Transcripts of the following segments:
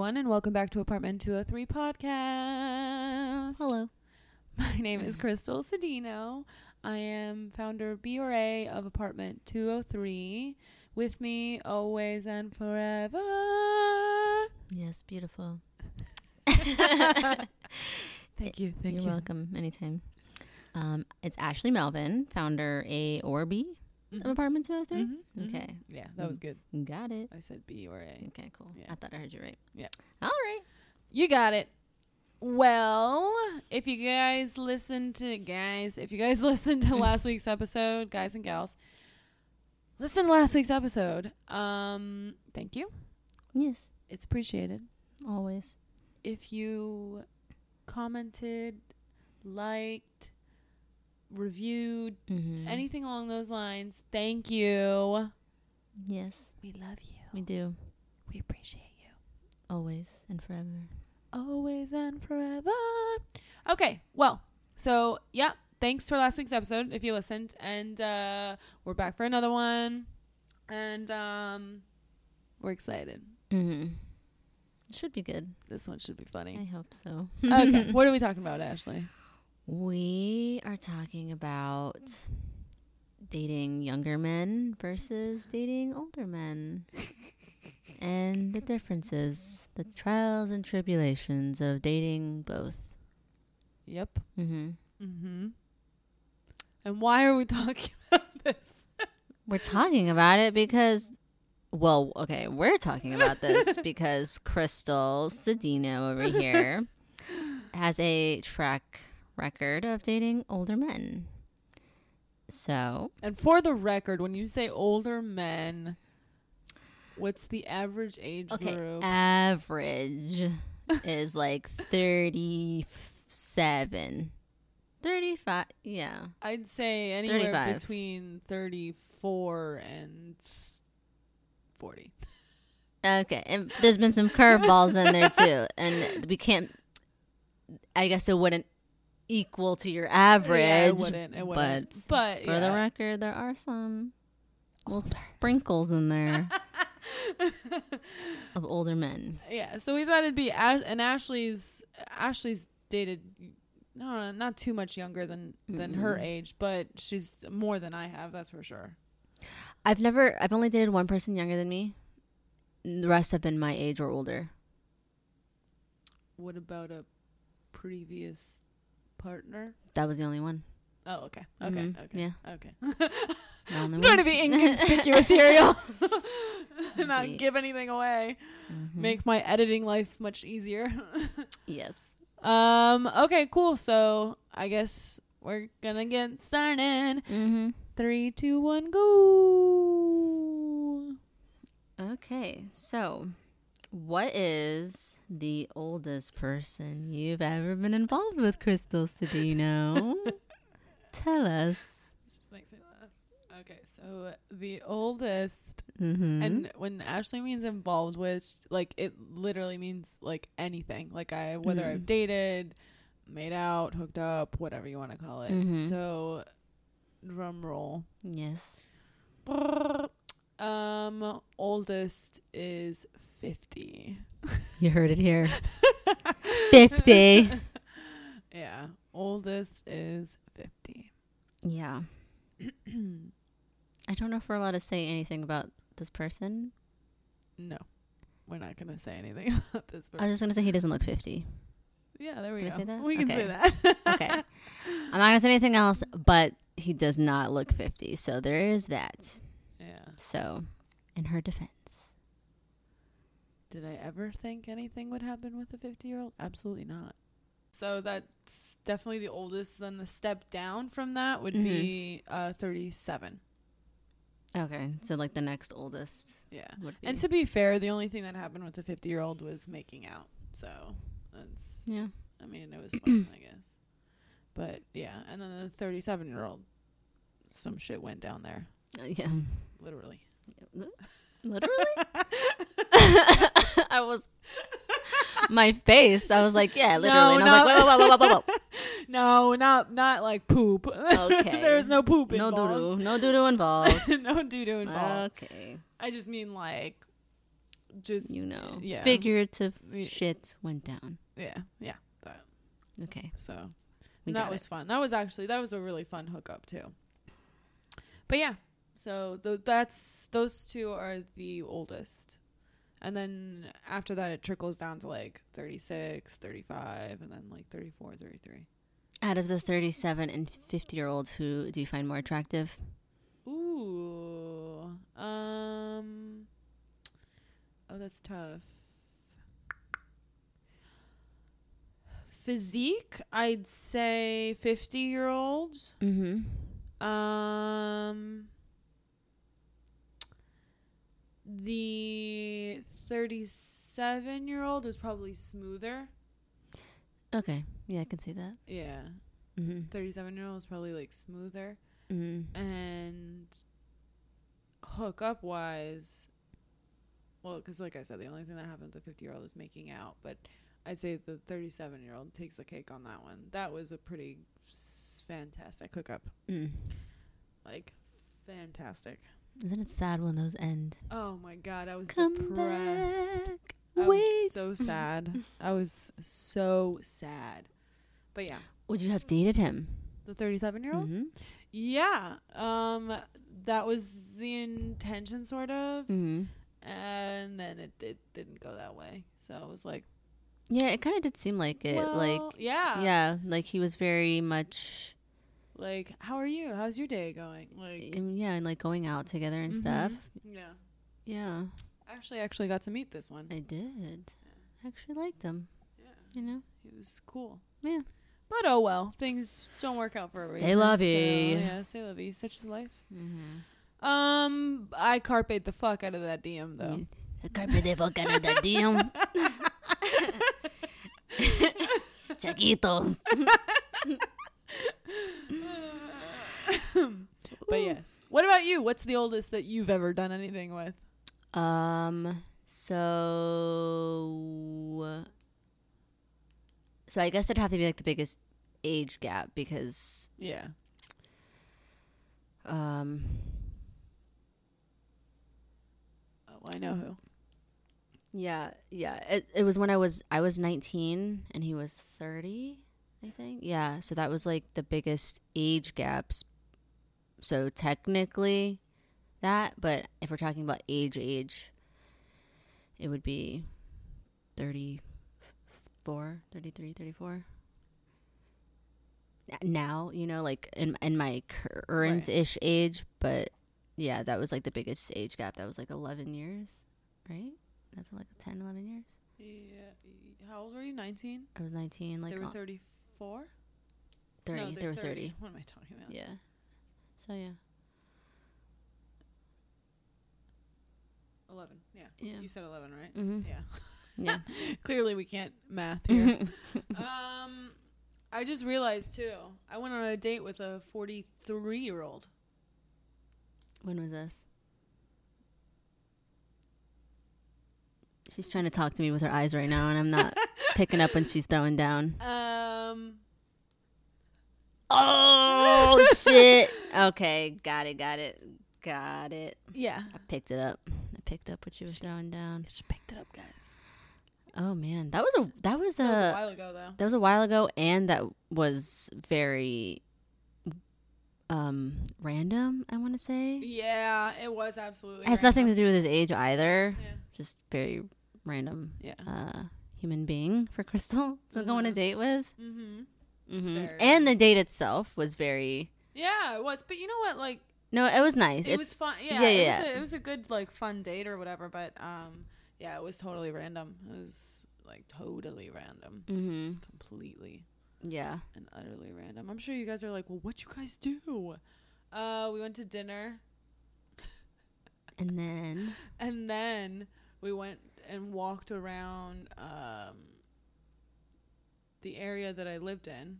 everyone, and welcome back to Apartment 203 Podcast. Hello. My name is Crystal Sedino. I am founder of B or A of Apartment 203. With me, always and forever. Yes, beautiful. Thank you. Thank You're you. welcome anytime. Um, it's Ashley Melvin, founder A or B Mhm. of Apartment 203. Mhm, mhm. Okay. Yeah, that was good. Got it. I said B or A. Okay, cool. Yeah. I thought I heard you right. Yeah. All right. You got it. Well, if you guys listen to guys, if you guys listened to last week's episode, guys and gals, listen to last week's episode. Um, thank you. Yes, It's appreciated. always. If you commented, liked, reviewed, Mm-hmm. anything along those lines, thank you. Yes, We love you. we do. We appreciate you. Always and forever. always and forever. Okay, well, so yeah, thanks for last week's episode if you listened, and uh, we're back for another one, and um, we're excited. Mm-hmm. Should be good. This one should be funny. I hope so. okay, what are we talking about, Ashley? We are talking about dating younger men versus dating older men. and the differences, the trials and tribulations of dating both. Yep. hmm Mm-hmm. And why are we talking about this? We're talking about it because, well, okay, we're talking about this because Crystal Sedino over here has a track record of dating older men. So, And for the record, when you say older men, what's the average age Okay, group? average is like 37. 35, yeah. I'd say anywhere 35. between 34 and 40. Okay, and there's been some curveballs in there too, and we can't. I guess it wouldn't equal to your average, Yeah, it wouldn't. It wouldn't. but But, for the record, there are some little sprinkles in there of older men. yeah, so we thought it'd be Ash- and Ashley's Ashley's dated no, not too much younger than than her Mm-mm. age, but she's more than I have, that's for sure. I've never, I've only dated one person younger than me. The rest have been my age or older. What about a previous partner? That was the only one. Oh, okay. Okay. Mhm, Okay. Yeah, Okay. I'm trying to be inconspicuous here, y'all. Not give anything away. Mhm. Make my editing life much easier. yes. um. Okay. Cool. So I guess we're gonna get started. Mm-hmm. Three, two, one, go. Okay, so what is the oldest person you've ever been involved with, Crystal Sedino? Tell us. This just makes me laugh. Okay. So the oldest, Mm-hmm. and when Ashley means involved with, like it literally means like anything. Like I, whether I've Mhm. dated, made out, hooked up, whatever you want to call it. Mhm. So, drum roll. yes. Um, oldest is fifty. You heard it here. 50. yeah, oldest is fifty. Yeah. I don't know if we're allowed to say anything about this person. no, we're not gonna say anything about this. person. I was just going to say he doesn't look 50. yeah, there we Can I go. say that? We can say that. Okay. I'm not going to say anything else, but he does not look 50. So there is that. yeah. So, in her defense. Did I ever think anything would happen with a fifty-year-old? Absolutely not. So that's definitely the oldest. Then the step down from that would be uh, thirty-seven. Okay, so like the next oldest Yeah. would be. And to be fair, the only thing that happened with the 50 year old was making out. So that's, yeah, I mean, it was fun, I guess. But yeah, and then the 37 year old, some shit went down there, Uh, yeah, literally. literally. I was my face. I was like, yeah, literally. and I was no. like, whoa, whoa, whoa, whoa, whoa, whoa. no, not not like poop. Okay. There's no poop No involved. doo doo, no doo doo involved. no doo doo involved. Okay. I just mean like just You know, yeah. figurative Yeah. shit went down. yeah, yeah. That. Okay, So we that was it. fun. That was actually that was a really fun hookup too. But yeah, so th- that's those two are the oldest. And then after that it trickles down to like 36, 35 and then like 34, 33. Out of the 37 and 50 year olds, who do you find more attractive? Ooh. Um Oh, that's tough. Physique, I'd say 50 year olds Mm-hmm. Um, the 37 year old is probably smoother. Okay, yeah, I can see that. Yeah. Mm-hmm. 37 year old is probably like smoother. Mm-hmm. And hookup wise, well, because like I said, the only thing that happens to 50 year old is making out. But I'd say the 37 year old takes the cake on that one. That was a pretty s- fantastic hookup. Mm. Like, fantastic. Isn't it sad when those end? Oh my God, I was Come depressed. back. I Wait. was so sad. I was so sad. But yeah, Would you have dated him? the 37 year old. Mm-hmm. Yeah, um, that was the intention, sort of, Mm-hmm. and then it, it didn't go that way. So I was like, Yeah, it kind of did seem like it. like, yeah, yeah, like he was very much, Like, how are you? How's your day going? Like, um, yeah, and like going out together and Mhm. stuff. yeah. Yeah, I Actually, actually got to meet this one. I did. I actually liked him. Yeah, You know. he was cool. Yeah. But oh well, things don't work out for a reason. la so, yeah, say vie. Such is life. Mm-hmm. Um, I carped the fuck out of that DM though. Carpe the fuck out of that dm Chaquitos. but yes. What about you? What's the oldest that you've ever done anything with? Um. So. So I guess it'd have to be like the biggest age gap because Yeah. um Oh, I know who. yeah yeah it it was when I was I was 19 and he was 30 I think yeah so that was like the biggest age gaps so technically that but if we're talking about age age it would be 34 33 34 now you know like in in my current ish age but yeah that was like the biggest age gap that was like 11 years right that's like 10 11 years Yeah. How old were you? 19? i was 19 like they were uh, 34? 30 No, they were 30 What am I talking about? yeah so yeah 11. Yeah. Yeah. You said 11, right? mm-hmm. Yeah. yeah Clearly we can't math here. um I just realized too. I went on a date with a 43-year-old. when was this she's trying to talk to me with her eyes right now and i'm not picking up when she's throwing down Um oh shit okay got it got it got it yeah. i picked it up i picked up what she was throwing down Just picked it up, guys. oh man that was a that was a That was a while ago though. That was a while ago, and that was very um random. I want to say Yeah, it was absolutely. it has nothing to do with his age either. Yeah. Just very random Yeah. uh human being for Crystal to go on a Mhm. date with. Mm-hmm. Mm-hmm. And the date itself was very Yeah, it was. But you know what? Like, no, it was nice. it it's was fun. Yeah, yeah, it, yeah. Was a, it was a good like fun date or whatever. But um, yeah, it was totally random. It was like totally random, hmm completely yeah. and utterly random. I'm sure you guys are like, well, what you guys do? Uh, we went to dinner And then and then we went and walked around um the area that I lived in.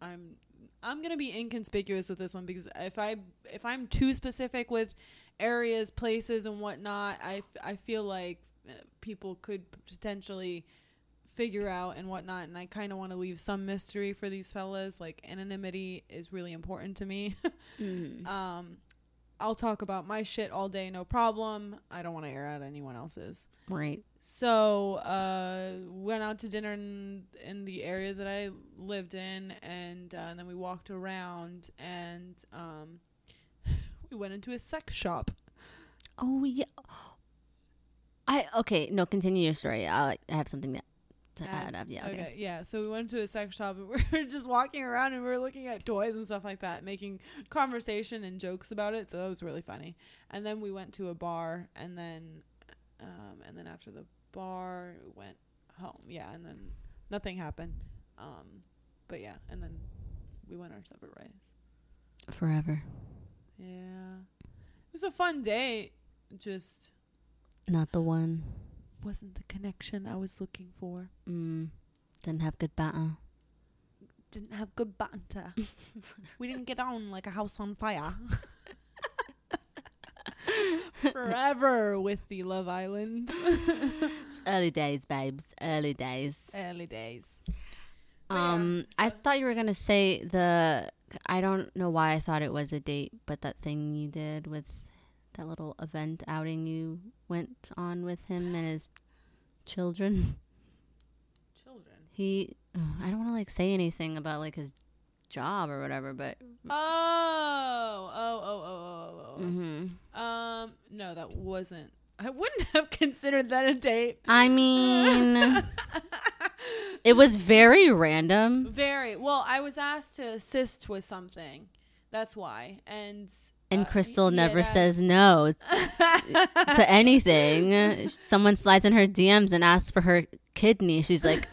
I'm I'm going to be inconspicuous with this one because if I if I'm too specific with areas, places and whatnot, I, f- I feel like uh, people could potentially figure out and whatnot and I kind of want to leave some mystery for these fellas like anonymity is really important to me mhm. um I'll talk about my shit all day, no problem. I don't want to air out anyone else's. Right. So, uh, went out to dinner in, in the area that I lived in, and, uh, and then we walked around, and um, we went into a sex shop. Oh yeah. I okay. No, continue your story. I I have something that to Add. add up. Yeah. Okay. yeah. So we went to a sex shop, and we were just walking around, and we were looking at toys and stuff like that, making conversation and jokes about it. So that was really funny. And then we went to a bar, and then, um, and then after the bar, we went home. Yeah, and then nothing happened. Um, but yeah, and then we went our separate ways. Forever. Yeah, it was a fun day. Just Not the one. Wasn't the connection I was looking for. Mm. Didn't have good batter. Didn't have good banter. we didn't get on like a house on fire. Forever with the Love Island. It's early days, babes. Early days. Early days. But yeah, Um, I thought you were gonna say the. I don't know why I thought it was a date, but that thing you did with that little event outing you went on with him and his children. Children. He, I don't want to like say anything about like his job or whatever, but Oh, oh, oh, oh, oh, oh. hmm Um, no, that wasn't. I wouldn't have considered that a date. I mean, it was very random. Very well. I was asked to assist with something. That's why. And And uh, Crystal yeah, never says no to anything. Someone slides in her DMs and asks for her kidney. She's like,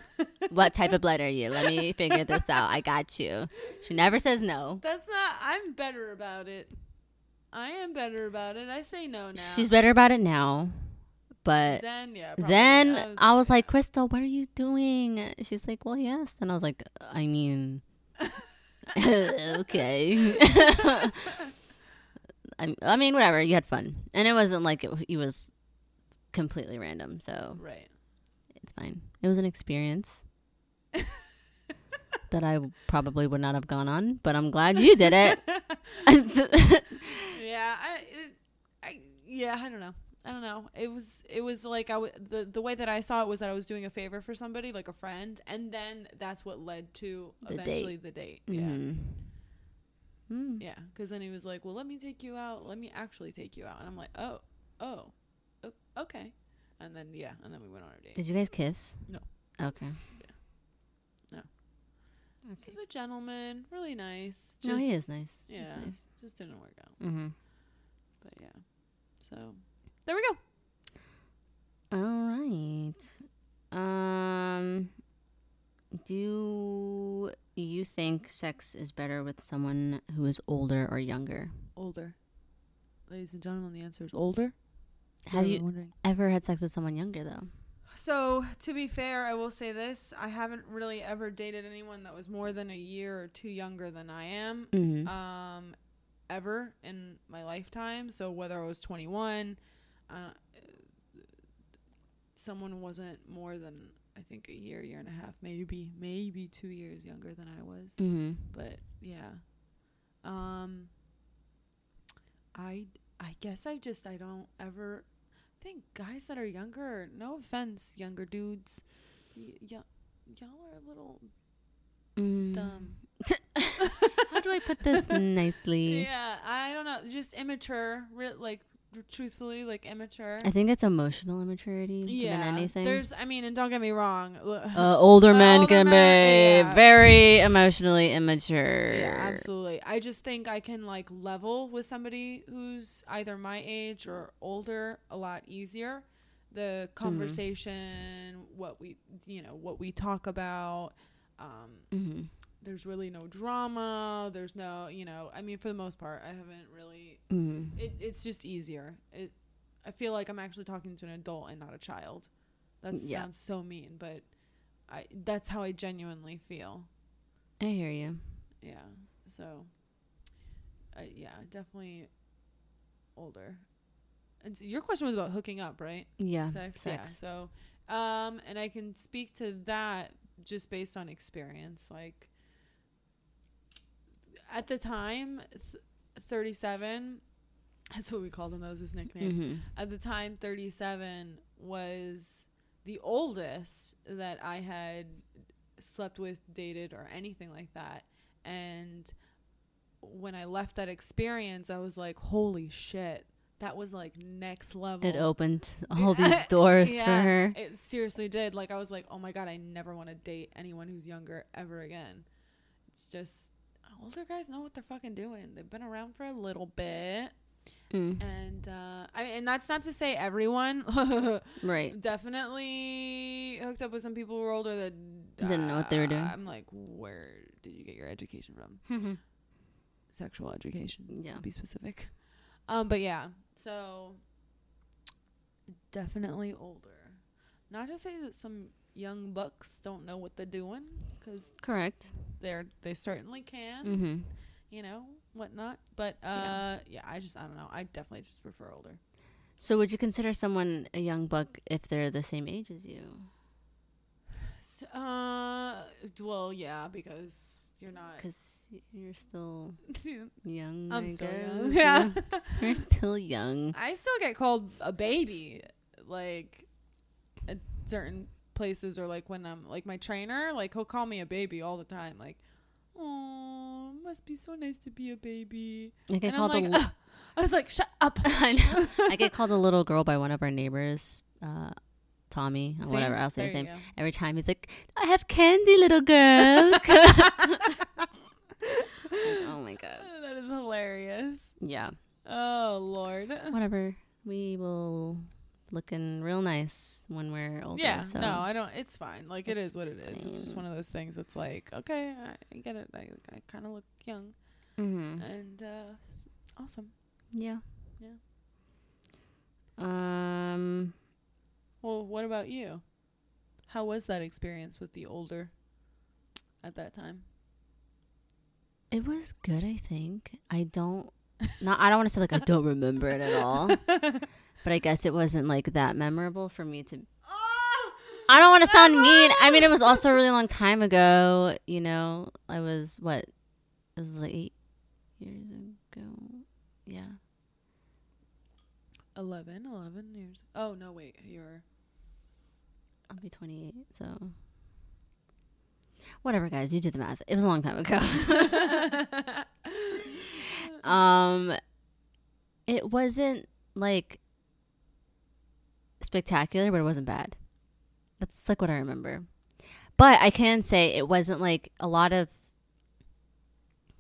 "What type of blood are you? Let me figure this out. I got you." She never says no. That's not. I'm better about it. I am better about it. I say no now. She's better about it now, but then yeah. then I was, I was like, "Crystal, what are you doing?" She's like, "Well, yes," and I was like, "I mean." okay. I, I mean, whatever. You had fun, and it wasn't like it, it was completely random, so right. it's fine. It was an experience that I probably would not have gone on, but I'm glad you did it. Yeah. I. It, I. Yeah. I don't know. I don't know. It was. It was like I. W- the the way that I saw it was that I was doing a favor for somebody, like a friend, and then that's what led to The date. eventually the date. Yeah. Mhm. Mm. Yeah. Because then he was like, "Well, let me take you out. Let me actually take you out," and I'm like, "Oh, oh, okay." And then yeah, and then we went on our date. Did you guys kiss? No. Okay. No. Okay. He's a gentleman, really nice. No, he is Just- nice. He's Yeah. nice. Just didn't work out. Mm-hmm. But yeah. So there we go. All right. Um, do you think sex is better with someone who is older or younger? Older. Ladies and gentlemen, the answer is older. Have you wondering. ever had sex with someone younger though? So, to be fair, I will say this. I haven't really ever dated anyone that was more than a year or two younger than I am. Mm-hmm. Um ever in my lifetime. So whether I was 21, uh, someone wasn't more than I think a year, year and a half, maybe maybe 2 years younger than I was. mm-hmm. but yeah um i i guess i just i don't ever think guys that are younger no offense younger dudes y- y- y'all are a little Mm. dumb How do I put this nicely? yeah i don't know just immature re- like truthfully like immature I think it's emotional immaturity yeah than anything. there's i mean and don't get me wrong uh, older men older can men- be yeah. very emotionally immature. Yeah, absolutely. I just think I can like level with somebody who's either my age or older a lot easier. The conversation, what we, you know, what we talk about. Um, Mm-hmm. There's really no drama. There's no, you know, I mean, for the most part, I haven't really. Mm-hmm. It, it's just easier. It, I feel like I'm actually talking to an adult and not a child. That Yeah. sounds so mean, but I that's how I genuinely feel. I hear you. Yeah. So, uh, yeah, definitely older. And so your question was about hooking up, right? Yeah. sex. Yeah. So, um, and I can speak to that just based on experience. Like, at the time, th- 37, That's what we called him. That was his nickname. Mm-hmm. At the time, 37 was the oldest that I had slept with, dated, or anything like that. And when I left that experience, I was like, holy shit. That was like next level. It opened all these doors Yeah, for her. It seriously did. Like I was like, oh my god, I never want to date anyone who's younger ever again. It's just older guys know what they're fucking doing. They've been around for a little bit, Mm. and uh, I mean, and that's not to say everyone. Right. Definitely hooked up with some people who were older that Didn't know what they were doing. I'm like, where did you get your education from? Sexual education yeah. to be specific. Um, but yeah, so definitely older. Not to say that some young bucks don't know what they're doing, because Correct. They're they certainly can, Mm-hmm. you know, whatnot. But uh, yeah. I just I don't know. I definitely just prefer older. So, would you consider someone a young buck if they're the same age as you? S uh, well, yeah, because you're not. Because you're still young. I'm I still guess. young. Yeah. you're still young. I still get called a baby, like at certain places, or like when I'm like my trainer, like he'll call me a baby all the time. Like, oh, must be so nice to be a baby. I get And I'm called like, li-. I was like, shut up. I know. I get called a little girl by one of our neighbors, uh, Tommy, or See? whatever. I'll say his There you name go. every time. He's like, "I have candy, little girl." Oh my god. that is hilarious. Yeah. Oh Lord. Whatever. We will looking real nice when we're older. Yeah, so. no, I don't. It's fine. Like it It's what it is. It's just one of those things. It's like, okay, I, I get it. I, I kind of look young, Mm-hmm. and uh, awesome. Yeah. Yeah. Um. Well, what about you? How was that experience with the older at that time? It was good. I think. I don't. Not. I don't want to say like I don't remember it at all. But I guess it wasn't like that memorable for me to. I don't want to sound mean. I mean, it was also a really long time ago. You know, I was what? It was like eight years ago. Yeah. 11, 11 years. Oh no, wait, you're. I'll be 28, so whatever, guys. You did the math. It was a long time ago. um, it wasn't like spectacular, but it wasn't bad. That's like what I remember. But I can say it wasn't like a lot of.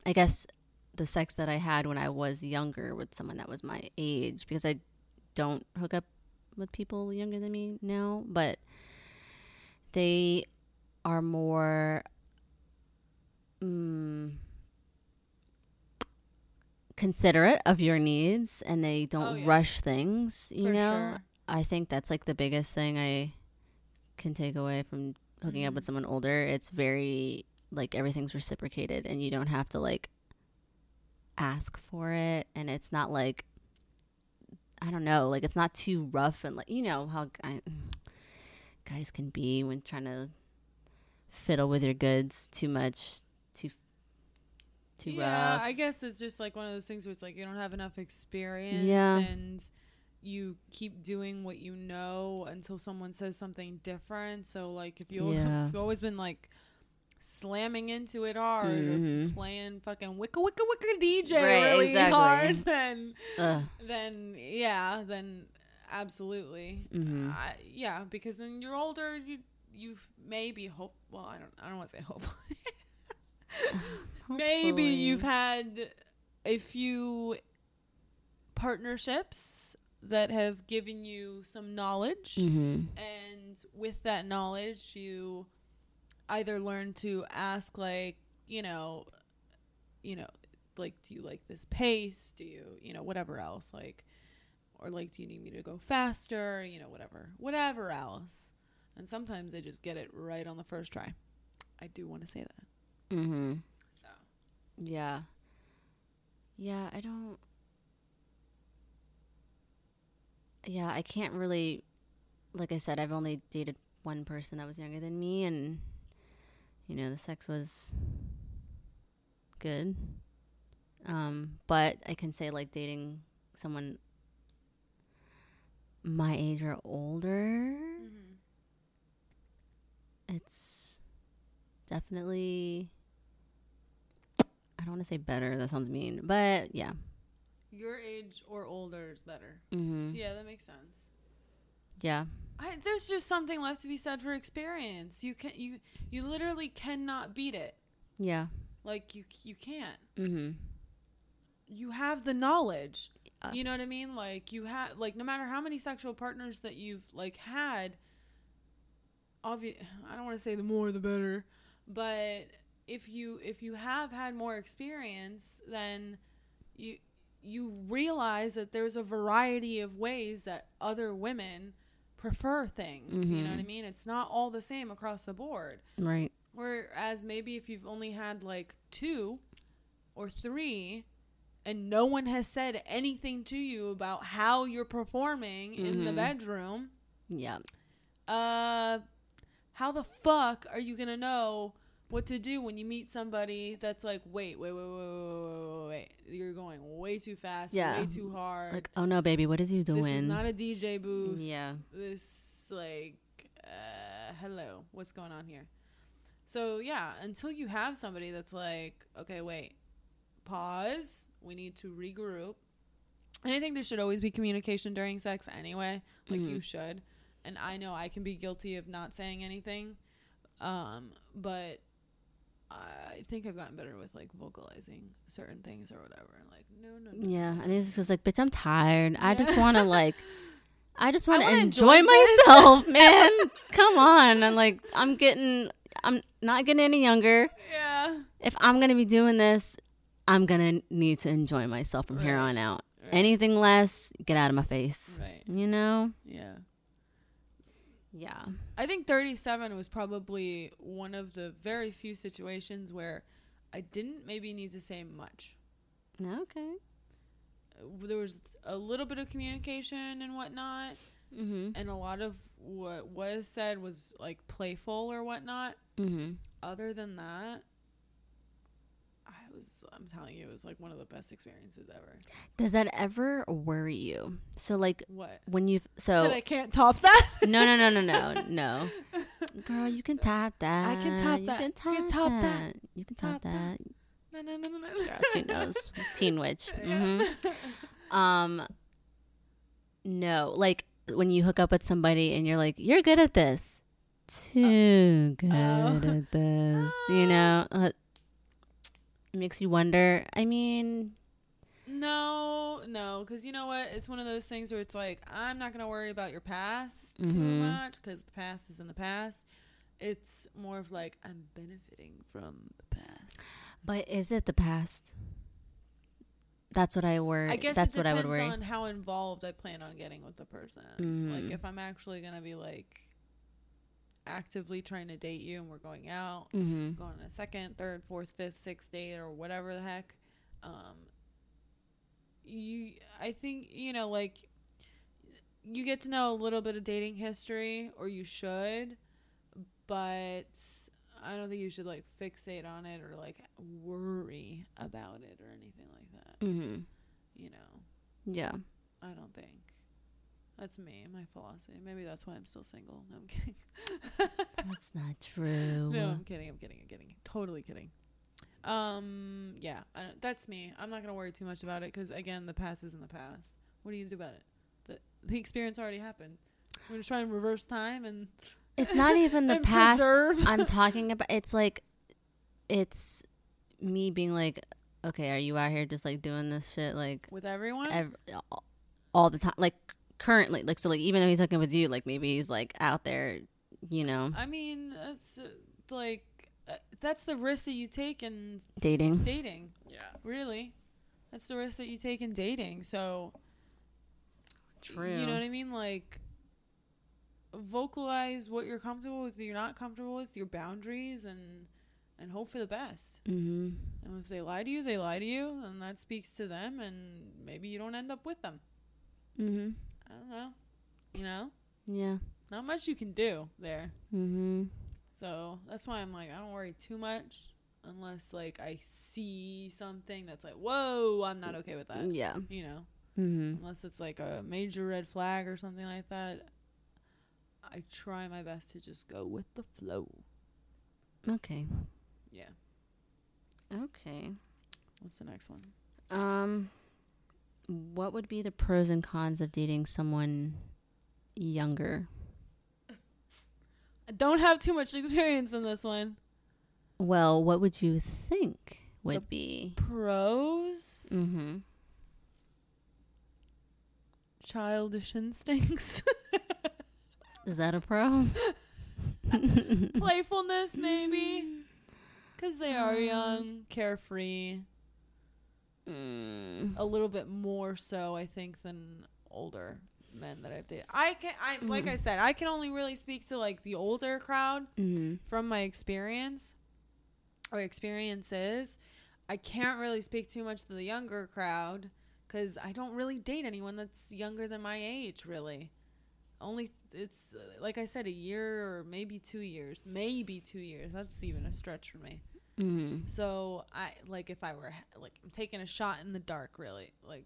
I guess the sex that I had when I was younger with someone that was my age, because I don't hook up with people younger than me now, but they are more mm, considerate of your needs and they don't Oh, yeah. rush things you For know sure. I think that's like the biggest thing i can take away from hooking up with mm. someone older. It's very like everything's reciprocated and you don't have to like ask for it. And it's not like i don't know like it's not too rough and like you know how guy, guys can be when trying to fiddle with your goods too much too too yeah, rough. I guess it's just like one of those things where it's like you don't have enough experience Yeah. and you keep doing what you know until someone says something different. So like if you Yeah. if you've always been like slamming into it hard or Mhm. playing fucking wicka wicka wicka DJ Right, really exactly. hard, then Ugh. then yeah, then absolutely. Mhm. I, yeah, because when you're older, you you maybe hope. Well, I don't. I don't want to say hope. maybe you've had a few partnerships that have given you some knowledge, Mhm. and with that knowledge, you either learn to ask, like, you know, you know, like, do you like this pace? Do you, you know, whatever else, like, or like, do you need me to go faster? You know, whatever, whatever else. And sometimes they just get it right on the first try. I do want to say that. Mhm. So Yeah. Yeah, I don't. Yeah, I can't really. Like I said, I've only dated one person that was younger than me, and, you know, the sex was good. Um, but I can say, like, dating someone my age or older, Mhm. it's definitely I don't want to say better, that sounds mean. But yeah. Your age or older is better. Mhm. Yeah, that makes sense. Yeah. I, there's just something left to be said for experience. You can you you literally cannot beat it. Yeah. Like you you can't. Mm-hmm. You have the knowledge. Uh, you know what I mean? Like you have like no matter how many sexual partners that you've like had obvi- I don't want to say the more the better, but if you if you have had more experience then you you realize that there's a variety of ways that other women prefer things. You know what I mean? It's not all the same across the board. Right. Whereas maybe if you've only had like two or three and no one has said anything to you about how you're performing in the Mhm. bedroom, Yeah. uh how the fuck are you gonna know what to do when you meet somebody that's like, wait, wait, wait, wait, wait, wait, wait, wait. you're going way too fast, Yeah. way too hard. Like, oh no, baby, what is you doing? this is not a DJ booth yeah. this like uh hello what's going on here so yeah until you have somebody that's like okay wait pause we need to regroup and i think there should always be communication during sex anyway like you Mhm. should and i know i can be guilty of not saying anything um but i think i've gotten better with like vocalizing certain things or whatever like no no no Yeah. And it's just like, bitch, I'm tired. I just want to like I just want to enjoy, enjoy myself, man. Come on. I'm like, I'm getting, I'm not getting any younger. yeah If I'm going to be doing this, I'm going to need to enjoy myself from here on out. Right. Anything less, get out of my face. right You know? yeah Yeah. I think 37 was probably one of the very few situations where I didn't maybe need to say much. Okay. Uh, There was a little bit of communication and whatnot, Mm-hmm. and a lot of what was said was like playful or whatnot. Mm-hmm. Other than that, was, I'm telling you, it was like one of the best experiences ever. Does that ever worry you? So, like, What? when you've, That so, I can't top that? no, no, no, no, no, no. Girl, you can top that. I can top you that. Can You can top that. that. You can top, Top that. that. no, no, no, no, no. Girl, she knows. Teen witch. Yeah. hmm Um, no, like when you hook up with somebody and you're like, you're good at this. Too good oh. at this. You know, uh, makes you wonder. I mean, No, no, because you know what? It's one of those things where it's like I'm not gonna worry about your past too Mhm. much because the past is in the past. It's more of like I'm benefiting from the past. but is it the past? That's what I worry. I guess That's it what I would worry. on how involved I plan on getting with the person. Mhm. Like if I'm actually gonna be like actively trying to date you and we're going out, mm-hmm. going on a second, third, fourth, fifth, sixth date or whatever the heck. Um, you, I think you know, like you get to know a little bit of dating history, or you should, but I don't think you should like fixate on it or like worry about it or anything like that. Mm-hmm. You know, Yeah. I don't think. That's me, my philosophy. Maybe that's why I'm still single. No, I'm kidding. That's not true. No, I'm kidding. I'm kidding. I'm kidding. Totally kidding. Um, yeah, I don't, that's me. I'm not gonna worry too much about it because again, the past is in the past. What do you do about it? The the experience already happened. We're gonna try and reverse time and It's not even the past. preserve. I'm talking about. It's like, it's me being like, okay, are you out here just like doing this shit like with everyone. ev- all the time? Like currently, like so, like even though he's hooking with you, like maybe he's like out there, you know, I mean, that's uh, like uh, that's the risk that you take in dating. dating. Yeah, really, that's the risk that you take in dating. So True. You know what I mean? Like vocalize what you're comfortable with, you're not comfortable with, your boundaries and and hope for the best. Mm-hmm. And if they lie to you, they lie to you, and that speaks to them and maybe you don't end up with them. Mm-hmm. I don't know. You know? Yeah. Not much you can do there. Mm-hmm. So that's why I'm like, I don't worry too much unless like I see something that's like, whoa, I'm not okay with that. Yeah. You know? Mm-hmm. unless it's like a major red flag or something like that. I try my best to just go with the flow. Okay. Yeah. Okay. What's the next one? Um, what would be the pros and cons of dating someone younger? I don't have too much experience in this one. Well, what would you think would The be? Pros, Mm-hmm. childish instincts, Is that a pro? playfulness, maybe, because they are Um, young, carefree. Mm. A little bit more so, I think, than older men that I've dated. I can, I like Mhm. I said, I can only really speak to like the older crowd. Mm-hmm. from my experience or experiences, I can't really speak too much to the younger crowd because I don't really date anyone that's younger than my age, really. Only it's like I said, a year or maybe two years, maybe two years. That's even a stretch for me. Mm-hmm. So I like if I were like I'm taking a shot in the dark, really. Like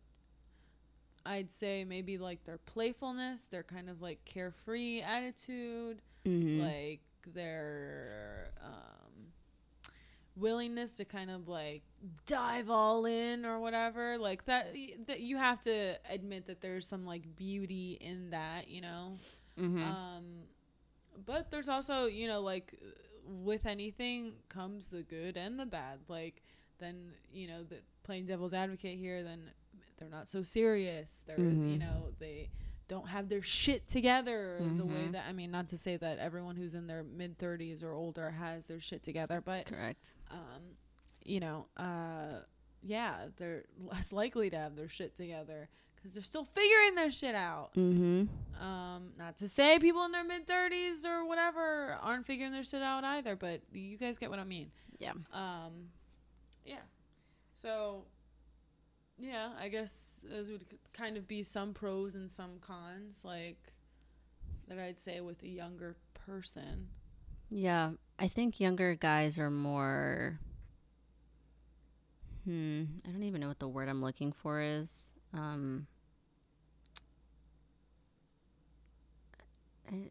I'd say maybe like their playfulness, their kind of like carefree attitude Mm-hmm. like their um, willingness to kind of like dive all in or whatever like that that you have to admit that there's some like beauty in that you know mm-hmm. um but there's also you know like with anything comes the good and the bad like then you know the playing devil's advocate here then they're not so serious they're you Mhm. know they don't have their shit together the way Mhm. that i mean not to say that everyone who's in their mid 30s or older has their shit together but Correct. um, you know, uh, yeah, they're less likely to have their shit together because they're still figuring their shit out. Mm-hmm. Um, not to say people in their mid thirties or whatever aren't figuring their shit out either, but you guys get what I mean. Yeah. Um, yeah. So, yeah, I guess those would kind of be some pros and some cons, like that I'd say with a younger person. Yeah, I think younger guys are more. Hmm, I don't even know what the word I'm looking for is. Um,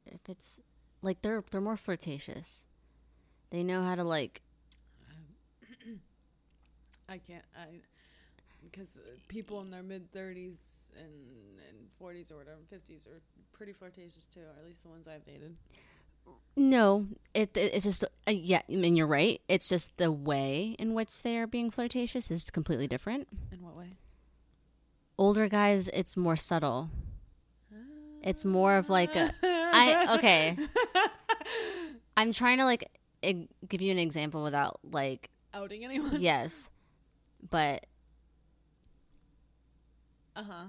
if it's like they're they're more flirtatious. They know how to like. I can't. I because people in their mid thirties and and forties or whatever, fifties are pretty flirtatious too. Or at least the ones I've dated. No, it, it it's just uh, yeah. I mean, you're right. It's just the way in which they are being flirtatious is completely different. In what way? Older guys, it's more subtle. It's more of like a- I- okay. I'm trying to like give you an example without like outing anyone. yes, but Uh huh.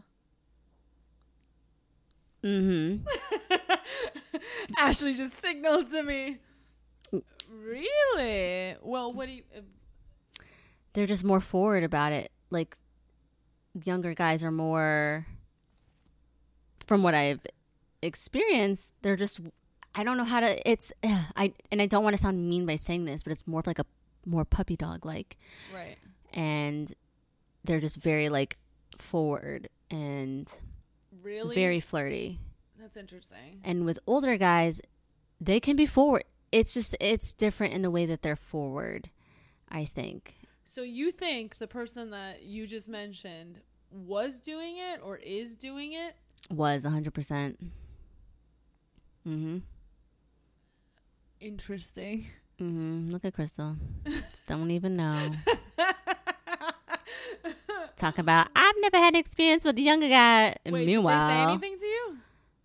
mm-hmm. Ashley just signaled to me. Really? Well, what do you? Uh, they're just more forward about it. Like younger guys are more from what I've experienced, they're just I don't know how to it's ugh, I and I don't want to sound mean by saying this, but it's more of like a more puppy dog like right. and they're just very like forward and Really? very flirty. That's interesting. And with older guys, they can be forward. It's just it's different in the way that they're forward, I think. So you think the person that you just mentioned was doing it or is doing it? Was 100%. Mhm. Interesting. Mhm. Look at Crystal. Don't even know. Talk about I've never had an experience with a younger guy. Wait, Meanwhile, did they say anything to you?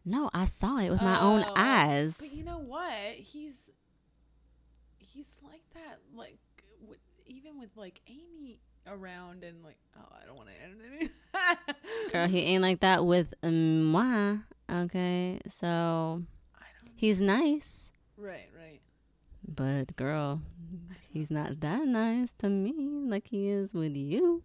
no, I saw it with my own Oh, eyes. But you know what? He's he's like that. Like with, even with like Amy around and like oh I don't want to. Girl, he ain't like that with moi. Okay, so. He's nice, Right, right. but girl, he's not that nice to me like he is with you.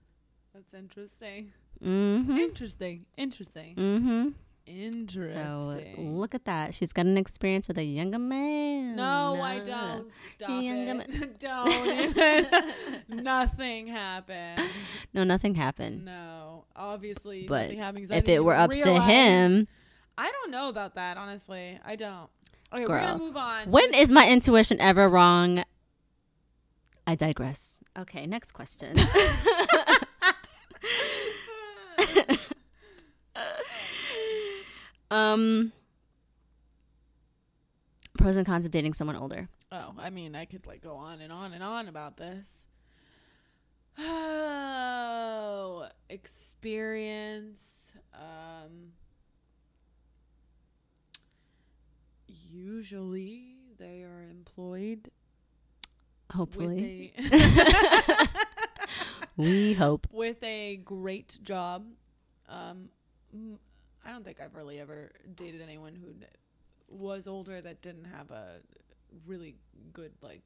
That's interesting. Mm-hmm. Interesting. Interesting. Mm-hmm. Interesting. So look at that. She's got an experience with a younger man. no, I Uh, don't. Stop Younger it. don't. Nothing happened. No, nothing happened. No, obviously But nothing happened. 'cause If it were up to him, I don't know about that. Honestly, I don't. Okay, we're Girl. gonna move on. when is my intuition ever wrong? I digress. Okay, next question. um, pros and cons of dating someone older. Oh, I mean, I could like go on and on and on about this. Oh, experience. Um, usually they are employed Hopefully, a we hope. with a great job. Um, I don't think I've really ever dated anyone who was older that didn't have a really good like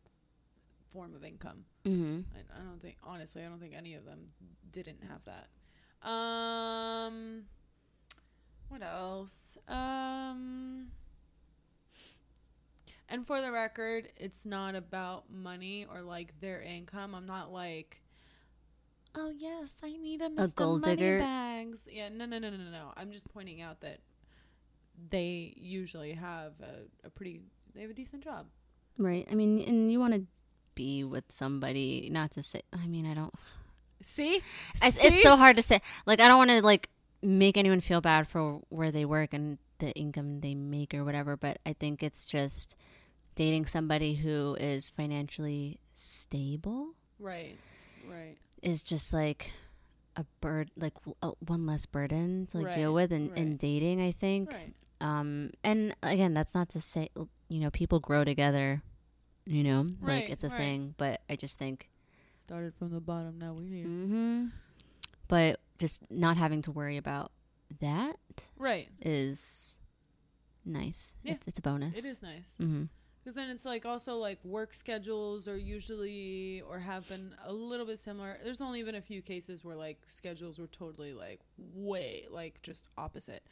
form of income. hmm I, I don't think honestly, I don't think any of them didn't have that. Um, what else? Um. And for the record, it's not about money or like their income. I'm not like, oh yes, I need a, Mr. gold money digger? bags. Yeah, no, no, no, no, no, no. I'm just pointing out that they usually have a, a pretty, they have a decent job. Right. I mean, and you want to be with somebody, not to say. I mean, I don't. See, It's, See? it's so hard to say. Like, I don't want to like make anyone feel bad for where they work and the income they make or whatever. But I think it's just dating somebody who is financially stable right, right. is just like a bird, like uh, one less burden to like deal with in, in dating. I think. Right. Um, and again, that's not to say you know people grow together. You know, like it's a right. thing. But I just think. Started from the bottom, now we're here. hmm But just not having to worry about that Right. is nice. Yeah. It's, it's a bonus. It is nice. Mm-hmm. Because then it's like also like work schedules are usually or have been a little bit similar. There's only been a few cases where like schedules were totally like way like just opposite.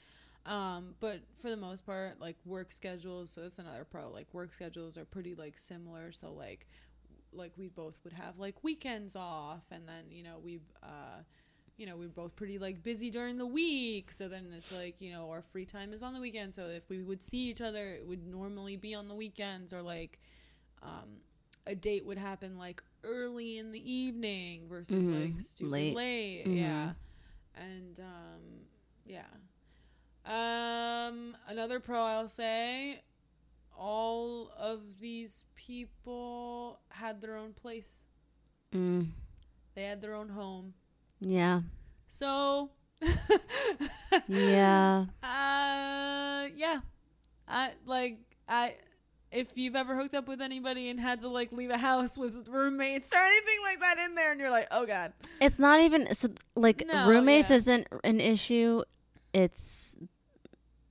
Um, but for the most part, like work schedules, so that's another pro. Like work schedules are pretty like similar. So like like we both would have like weekends off and then, you know, we uh you know, we're both pretty like busy during the week. So then it's like, you know, our free time is on the weekend. So if we would see each other, it would normally be on the weekends or like um, a date would happen like early in the evening versus Mhm. like stupid Late. late. Mhm. Yeah. And um, yeah. Um, another pro I'll say all of these people had their own place. Mm. They had their own home. Yeah. So, Yeah. Uh, yeah. I like I. If you've ever hooked up with anybody and had to like leave a house with roommates or anything like that in there, and you're like, oh god, It's not even so, like No, roommates yeah. isn't an issue. It's.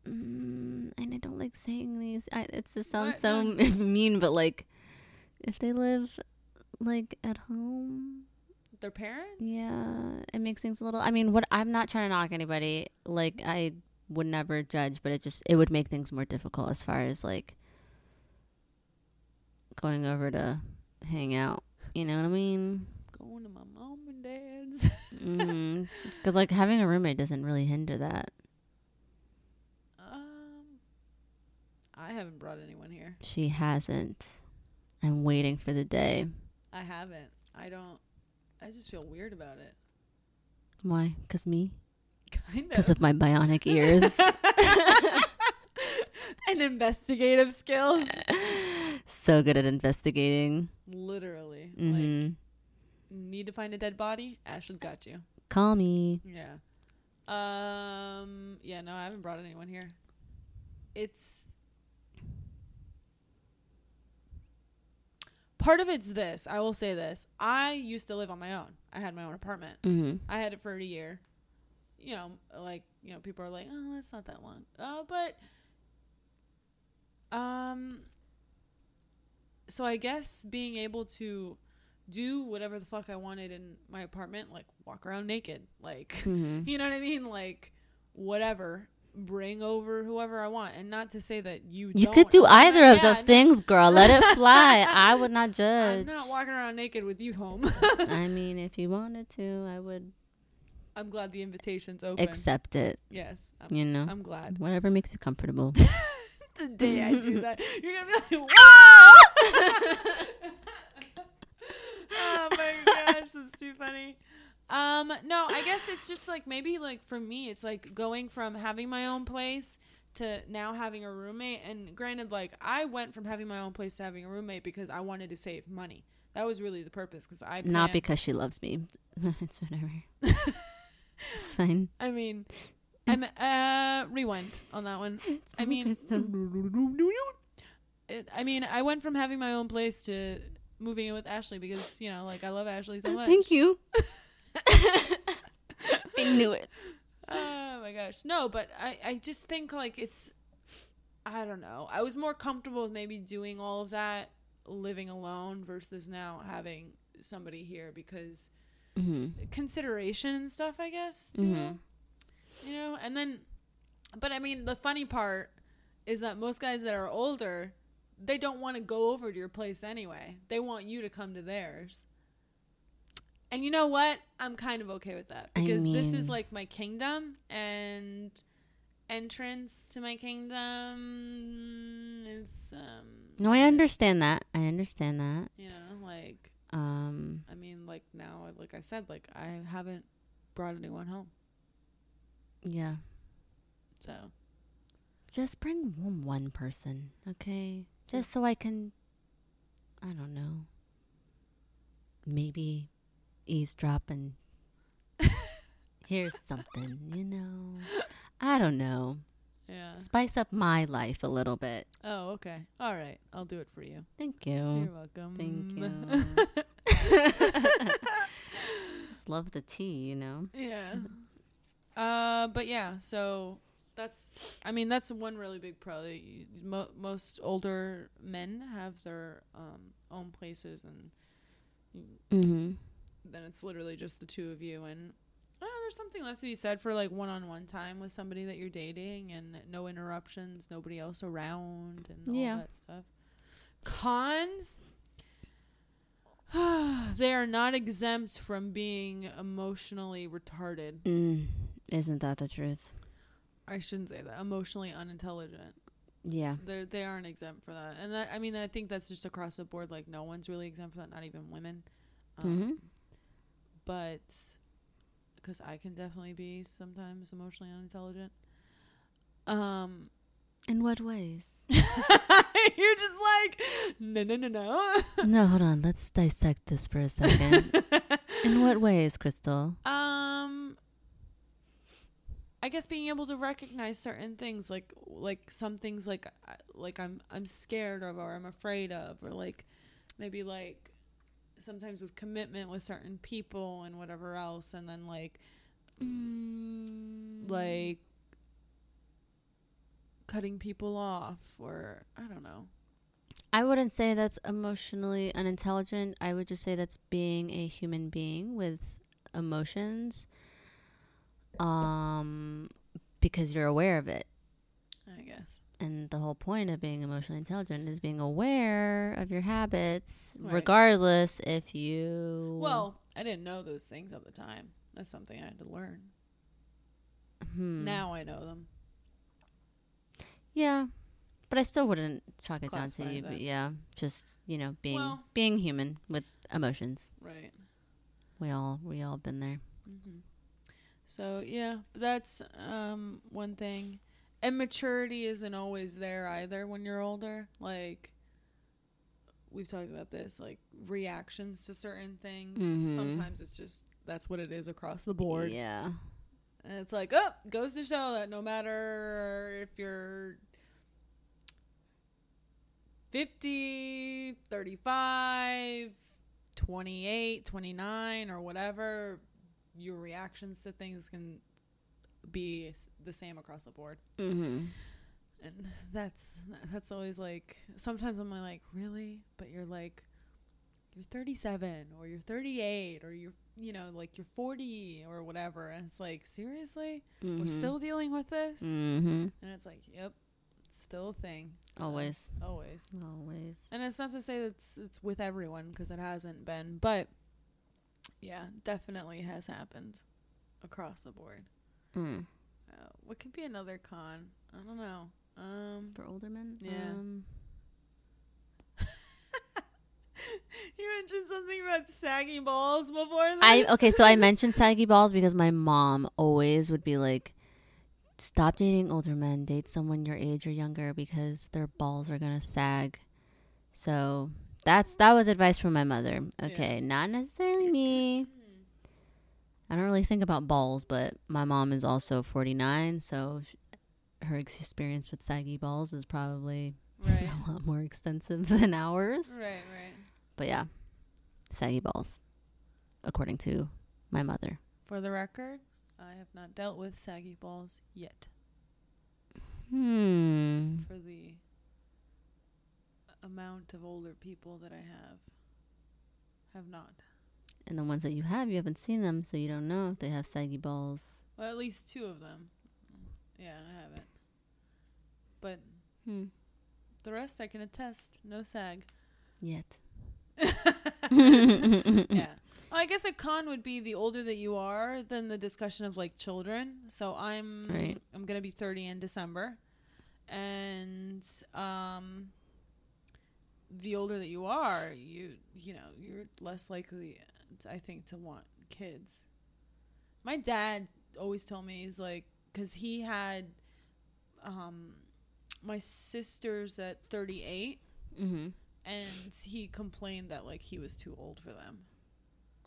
Mm, and I don't like saying these. I, it's it sounds What? so No. mean, but like, if they live like at home, their parents. Yeah, it makes things a little. I mean, what I'm not trying to knock anybody. Like I would never judge, but it just it would make things more difficult as far as like going over to hang out. You know what I mean? Going to my mom and dad's. Because like having a roommate doesn't really hinder that. um, I haven't brought anyone here. She hasn't. I'm waiting for the day. I haven't. I don't. I just feel weird about it. Why? Cause me? Kind of. Because of. my bionic ears. and investigative skills. so good at investigating. Literally. hmm Like, need to find a dead body? Ashley's got you. Call me. Yeah. Um. Yeah. No, I haven't brought anyone here. It's part of it's this. I will say this. I used to live on my own. I had my own apartment. hmm I had it for a year. You know, like you know, people are like, "Oh, that's not that long." Uh, but um, so I guess being able to do whatever the fuck I wanted in my apartment, like walk around naked, like hmm you know what I mean, like whatever, bring over whoever I want, and not to say that you. You could do either not- of yeah, those no, things, girl. Let it fly. I would not judge. I'm not walking around naked with you home. I mean, if you wanted to, I would I'm glad the invitation's open. accept it. yes, I'm, You know, I'm glad. whatever makes you comfortable. the day I do that, you're gonna be like, "Wow!" oh my gosh, that's too funny. Um, no, I guess it's just like maybe like for me, it's like going from having my own place to now having a roommate. And granted, like I went from having my own place to having a roommate because I wanted to save money. That was really the purpose. Because I not because she loves me. it's whatever. it's fine. I mean, I'm uh rewind on that one. I mean, it, I mean, I went from having my own place to moving in with Ashley because you know, like I love Ashley so much. Thank you. I knew it. Oh my gosh, no, but I I just think like it's, I don't know. I was more comfortable with maybe doing all of that living alone versus now having somebody here because hmm consideration and stuff. I guess too. Mhm. You know, and then, but I mean, the funny part is that most guys that are older, they don't want to go over to your place anyway. They want you to come to theirs. And you know what? I'm kind of okay with that I because this is like my kingdom and entrance to my kingdom is um No, I understand that. I understand that. you know, like Um, I mean like now like I said like I haven't brought anyone home. yeah. So, Just bring one, one person, okay? Just so I can, I don't know, maybe eavesdrop Here's something, you know? I don't know. yeah. Spice up my life a little bit. Oh, okay. All right. I'll do it for you. Thank you. You're welcome. Thank you. Just love the tea, you know? yeah. Uh, but yeah, so that's. I mean, that's one really big pro. you- Mo- most older men have their um, own places, and Mm-hmm. Then it's literally just the two of you. And I don't know, there's something left to be said for like one-on-one time with somebody that you're dating, and no interruptions, nobody else around, and all Yeah. that stuff. Cons. they are not exempt from being emotionally retarded. Mm, isn't that the truth? I shouldn't say that. Emotionally unintelligent. Yeah. They they aren't exempt for that. And that I mean I think that's just across the board. Like no one's really exempt for that. Not even women. Um, Mhm. But because I can definitely be sometimes emotionally unintelligent. Um, In what ways? you're just like no no no no. no, hold on. Let's dissect this for a second. In what ways, Crystal? Um, I guess being able to recognize certain things, like like some things, like like I'm I'm scared of or I'm afraid of, or like maybe like sometimes with commitment with certain people and whatever else, and then like Mm. like cutting people off, or I don't know. I wouldn't say that's emotionally unintelligent. I would just say that's being a human being with emotions. Um because you're aware of it. I guess. And the whole point of being emotionally intelligent is being aware of your habits Right. regardless if you Well, I didn't know those things at the time. That's something I had to learn. Hmm. Now I know them. Yeah. But I still wouldn't chalk it down to you, that. but yeah, just, you know, being Well- being human with emotions. Right. We all we all been there. hmm So yeah, that's um one thing. And maturity isn't always there either when you're older. Like we've talked about this, like reactions to certain things. Mhm. Sometimes it's just that's what it is across the board. Yeah. And it's like, oh, goes to show that no matter if you're 50, 35, 28, 29, or whatever, your reactions to things can be the same across the board. Mm-hmm. And that's that's always like sometimes I'm like, really? But you're like you're 37 or you're 38 or you're you know like you're 40 or whatever and it's like seriously we're still dealing with this Mm-hmm. and it's like yep still a thing So, Always. always Always. and it's not to say that it's, it's with everyone because it hasn't been but yeah definitely has happened across the board Mm. uh, what could be another con i don't know um For older men? Yeah. Um, you mentioned something about saggy balls before this. I okay, so I mentioned saggy balls because my mom always would be like, "Stop dating older men. Date someone your age or younger because their balls are gonna sag." So that's that was advice from my mother. Okay, not necessarily me. I don't really think about balls, but my mom is also forty nine, so sh- her experience with saggy balls is probably right a lot more extensive than ours. right right But yeah, saggy balls, according to my mother. For the record, I have not dealt with saggy balls yet. Hmm. For the amount of older people that I have, have not. And the ones that you have, you haven't seen them, so you don't know if they have saggy balls. Well, at least two of them. Yeah, I haven't. But Hmm. the rest I can attest. No sag. Yet. yeah. Well, I guess a con would be the older that you are, then the discussion of like children. So I'm Right. I'm gonna be 30 in December, and um, the older that you are, you you know you're less likely, I think, to want kids. My dad always told me he's like because he had um my sister's at 38 Mm-hmm. and he complained that like he was too old for them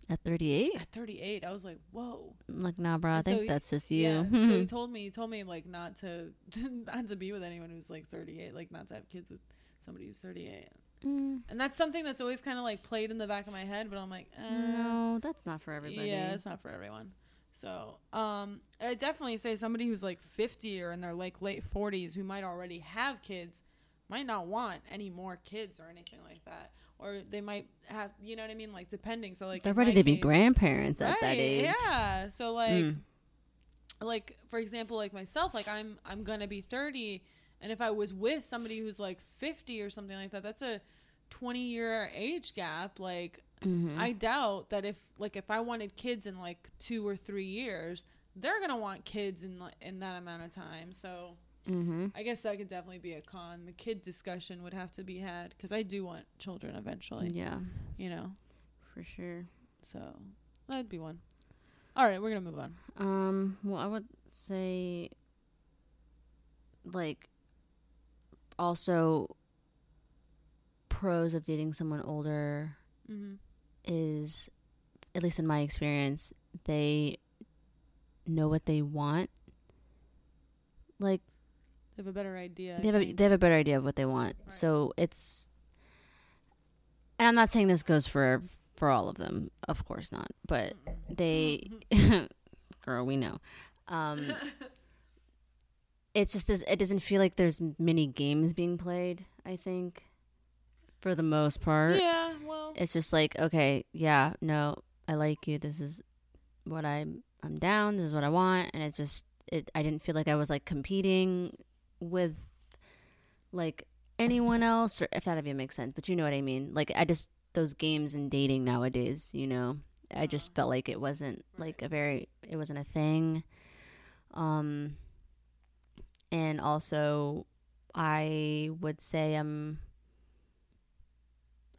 At 38? at 38 i was like whoa I'm like, nah, bro, I so think he- that's just you. yeah so he told me he told me like not to not to be with anyone who's like 38 like not to have kids with somebody who's 38 Mm, and that's something that's always kind of like played in the back of my head but i'm like eh, no, that's not for everybody. yeah it's not for everyone so um i definitely say somebody who's like 50 or in their like late 40s who might already have kids might not want any more kids or anything like that or they might have you know what i mean like depending so like They're ready to be case- grandparents at that age. Yeah. So like Mm. like for example like myself like I'm I'm going to be 30 and if I was with somebody who's like 50 or something like that that's a 20 year age gap like Mhm. I doubt that if like if I wanted kids in like 2 or 3 years they're going to want kids in in that amount of time. So Mhm. I guess that could definitely be a con. The kid discussion would have to be had cuz I do want children eventually, Yeah, you know. for sure. So that'd be one. All right, we're going to move on. Um, well, I would say, like, also pros of dating someone older Mhm. is, at least in my experience, they know what they want. Like They have a better idea. They have a, they have a better idea of what they want. Right. So it's, and I'm not saying this goes for for all of them, of course not, but they, girl, we know. Um, it's just as it doesn't feel like there's many games being played. I think, for the most part, yeah, well, it's just like okay, yeah, no, I like you. This is what I'm. I'm down. This is what I want, and it's just it. I didn't feel like I was like competing with like anyone else, or if that even makes sense. But you know what I mean. Like I just those games and dating nowadays. You know, I just felt like it wasn't like a very. It wasn't a thing. Um. And also, I would say I'm.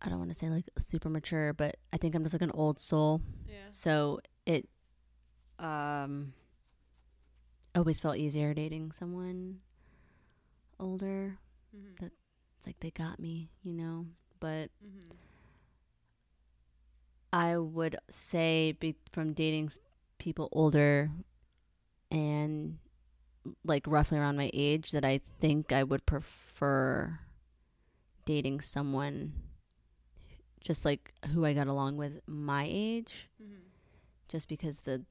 I don't want to say like super mature, but I think I'm just like an old soul. yeah, So it um always felt easier dating someone older. mm-hmm. That- It's like they got me, you know. But Mm-hmm. I would say be, from dating people older and like roughly around my age that I think I would prefer dating someone just like who I got along with my age Mm-hmm. just because the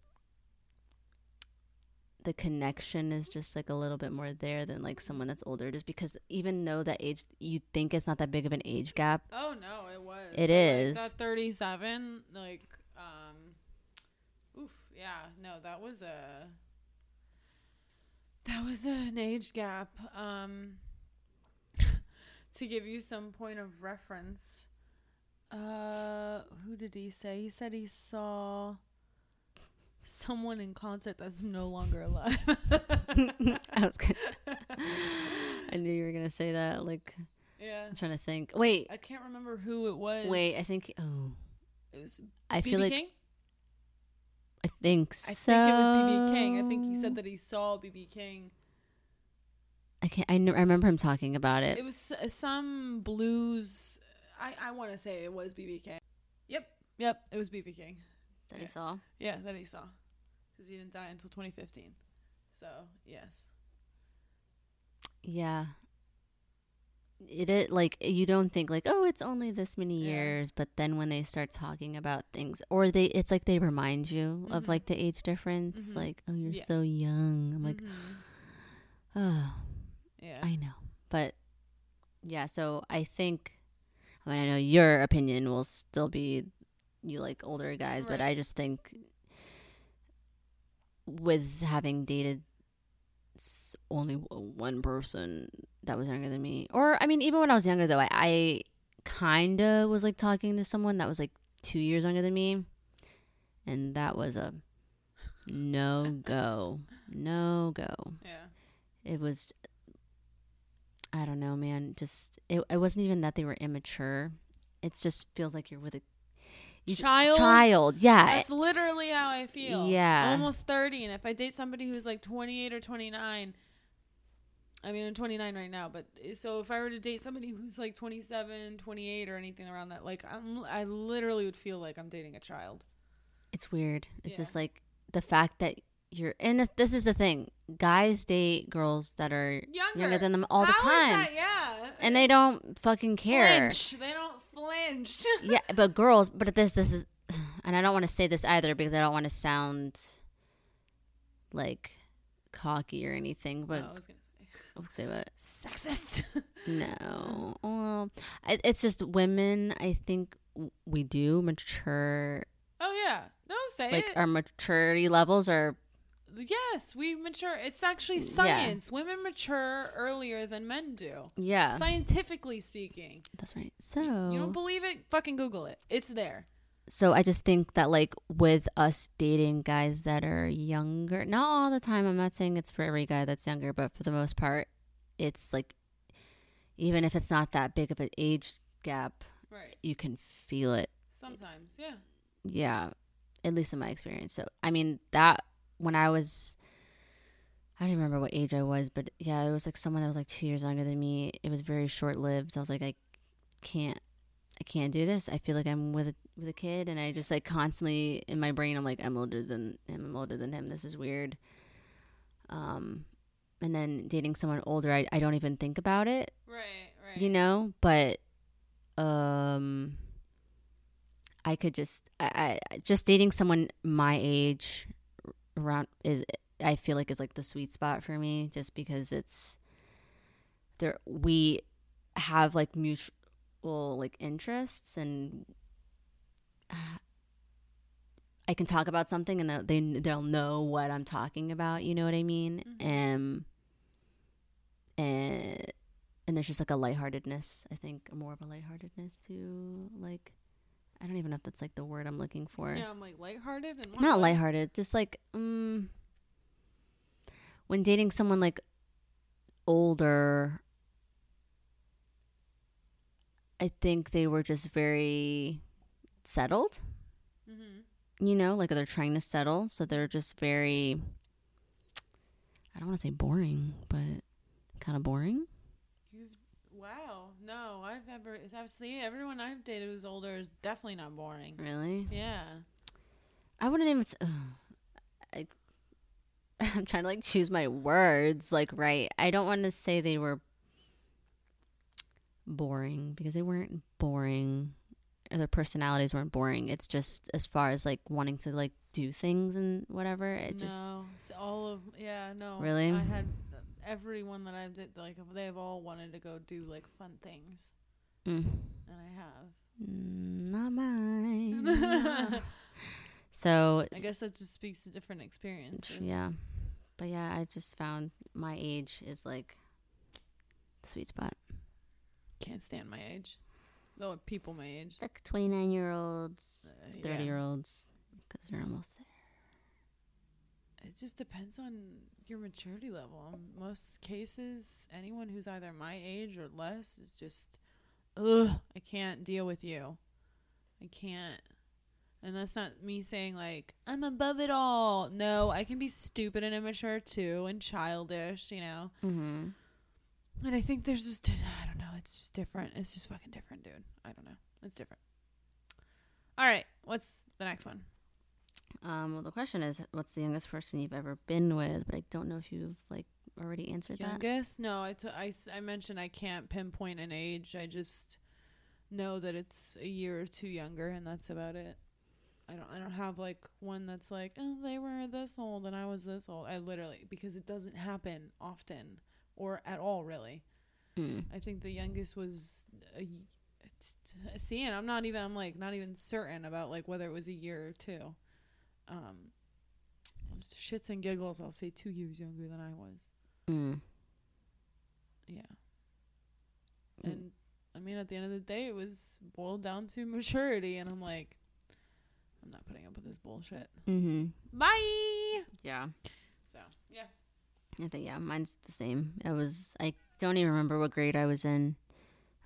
the connection is just like a little bit more there than like someone that's older just because even though that age you think it's not that big of an age gap Oh no, it was. It is. that 37 like um oof, yeah. No, that was a that was an age gap. Um to give you some point of reference. Uh who did he say? He said he saw someone in concert that's no longer alive. I was gonna, I knew you were gonna say that like yeah. I'm trying to think wait I can't remember who it was. wait I think oh It was I BB feel like King? I think so. I think it was BB King. I think he said that he saw BB King. I can't I, kn- I remember him talking about it It was s- uh, some blues. I I want to say it was BB King. Yep, yep, it was BB King. that he saw Yeah, that he saw, because he didn't die until 2015. So yes, Yeah. It is like you don't think like oh it's only this many Yeah. years but then when they start talking about things or they it's like they remind you of Mhm. like the age difference Mhm. like oh you're Yeah. so young I'm like Mhm. oh yeah, I know but yeah so I think I mean I know your opinion will still be you like older guys but I just think with having dated only one person that was younger than me. Or i mean even when i was younger though i, I kind of was like talking to someone that was like two years younger than me. And that was a no go no go yeah, it was i don't know man just it, it wasn't even that they were immature. It just feels like you're with a child. child yeah That's literally how I feel. Yeah. I'm almost 30, and if I date somebody who's like 28 or 29, I mean, I'm 29 right now, but eh, so if I were to date somebody who's like 27, 28, or anything around that, like I'm, I literally would feel like I'm dating a child. it's weird. It's Yeah. just like the fact that you're and th- this is the thing. Guys date girls that are Younger, younger than them all the How is time. Yeah, And they don't fucking care. flinch. They don't flinch. yeah, but girls, but this this is and I don't want to say this either because I don't want to sound like cocky or anything, but No, I was gonna say I'll say what? sexist. No. Well, I- it's just women, I think we do mature oh yeah, no, say like it. our maturity levels are yes, we mature. It's actually Yeah. science. Women mature earlier than men do. yeah. Scientifically speaking. That's right. So You don't believe it? Fucking Google it. It's there. so I just think that like with us dating guys that are younger, not all the time. I'm not saying it's for every guy that's younger, but for the most part, it's like even if it's not that big of an age gap, Right. you can feel it. Sometimes, yeah. Yeah, at least in my experience. So I mean that when I was. I don't even remember what age I was, but yeah, it was like someone that was like two years younger than me. It was very short lived. I was like, I can't, I can't do this. I feel like I'm with a, with a kid, and I just like constantly in my brain, I'm like, I'm older than him. I'm older than him. This is weird. Um, and then dating someone older, I I don't even think about it, Right, right. you know. But um, I could just I, I just dating someone my age around is I feel like is like the sweet spot for me just because it's there we have like mutual like interests and uh, I can talk about something and they'll- they they'll know what I'm talking about, you know what I mean? Mhm. Um and and there's just like a lightheartedness, I think, more of a lightheartedness to like I don't even know if that's like the word I'm looking for Yeah, I'm like lighthearted and not lighthearted, just like um, when dating someone like older, I think they were just very settled. Mhm. You know, like they're trying to settle, so they're just very. I don't want to say boring, but kind of boring. Wow. No, I've ever. I've seen everyone I've dated who's older is definitely not boring. Really, Yeah. I wouldn't even. ugh. I, I'm trying to like choose my words like right. I don't want to say they were boring because they weren't boring. their personalities weren't boring. It's just as far as like wanting to like do things and whatever. It just no, so all of yeah, no. Really? I had everyone that I've did like they've all wanted to go do like fun things, mm, and I have. mm, not mine. So I guess that just speaks to different experiences. yeah, but yeah, I just found my age is like the sweet spot. Can't stand my age. Though people my age. Like twenty nine year olds, Uh, thirty yeah. year olds, because they're almost there. It just depends on your maturity level. In most cases, anyone who's either my age or less is just, ugh, I can't deal with you. I can't. And that's not me saying, like, I'm above it all. No, I can be stupid and immature too and childish, you know? Mm-hmm. And I think there's just, I don't know, it's just different. It's just fucking different, dude. I don't know. It's different. All right, what's the next one? Um, well, the question is, what's the youngest person you've ever been with? But I don't know if you've like already answered that. Youngest? No, I, t- I, s- I mentioned I can't pinpoint an age. I just know that it's a year or two younger, and that's about it. I don't I don't have like one that's like oh they were this old and I was this old. I literally because it doesn't happen often or at all really. Mm. I think the youngest was a, y- t- t- see, and I'm not even I'm like not even certain about like whether it was a year or two. Um, shits and giggles, I'll say two years younger than I was. Mm. Yeah. Mm. And I mean, at the end of the day, it was boiled down to maturity, and I'm like, I'm not putting up with this bullshit. Mm-hmm. Bye. Yeah. So yeah. I think yeah, mine's the same. I was I don't even remember what grade I was in.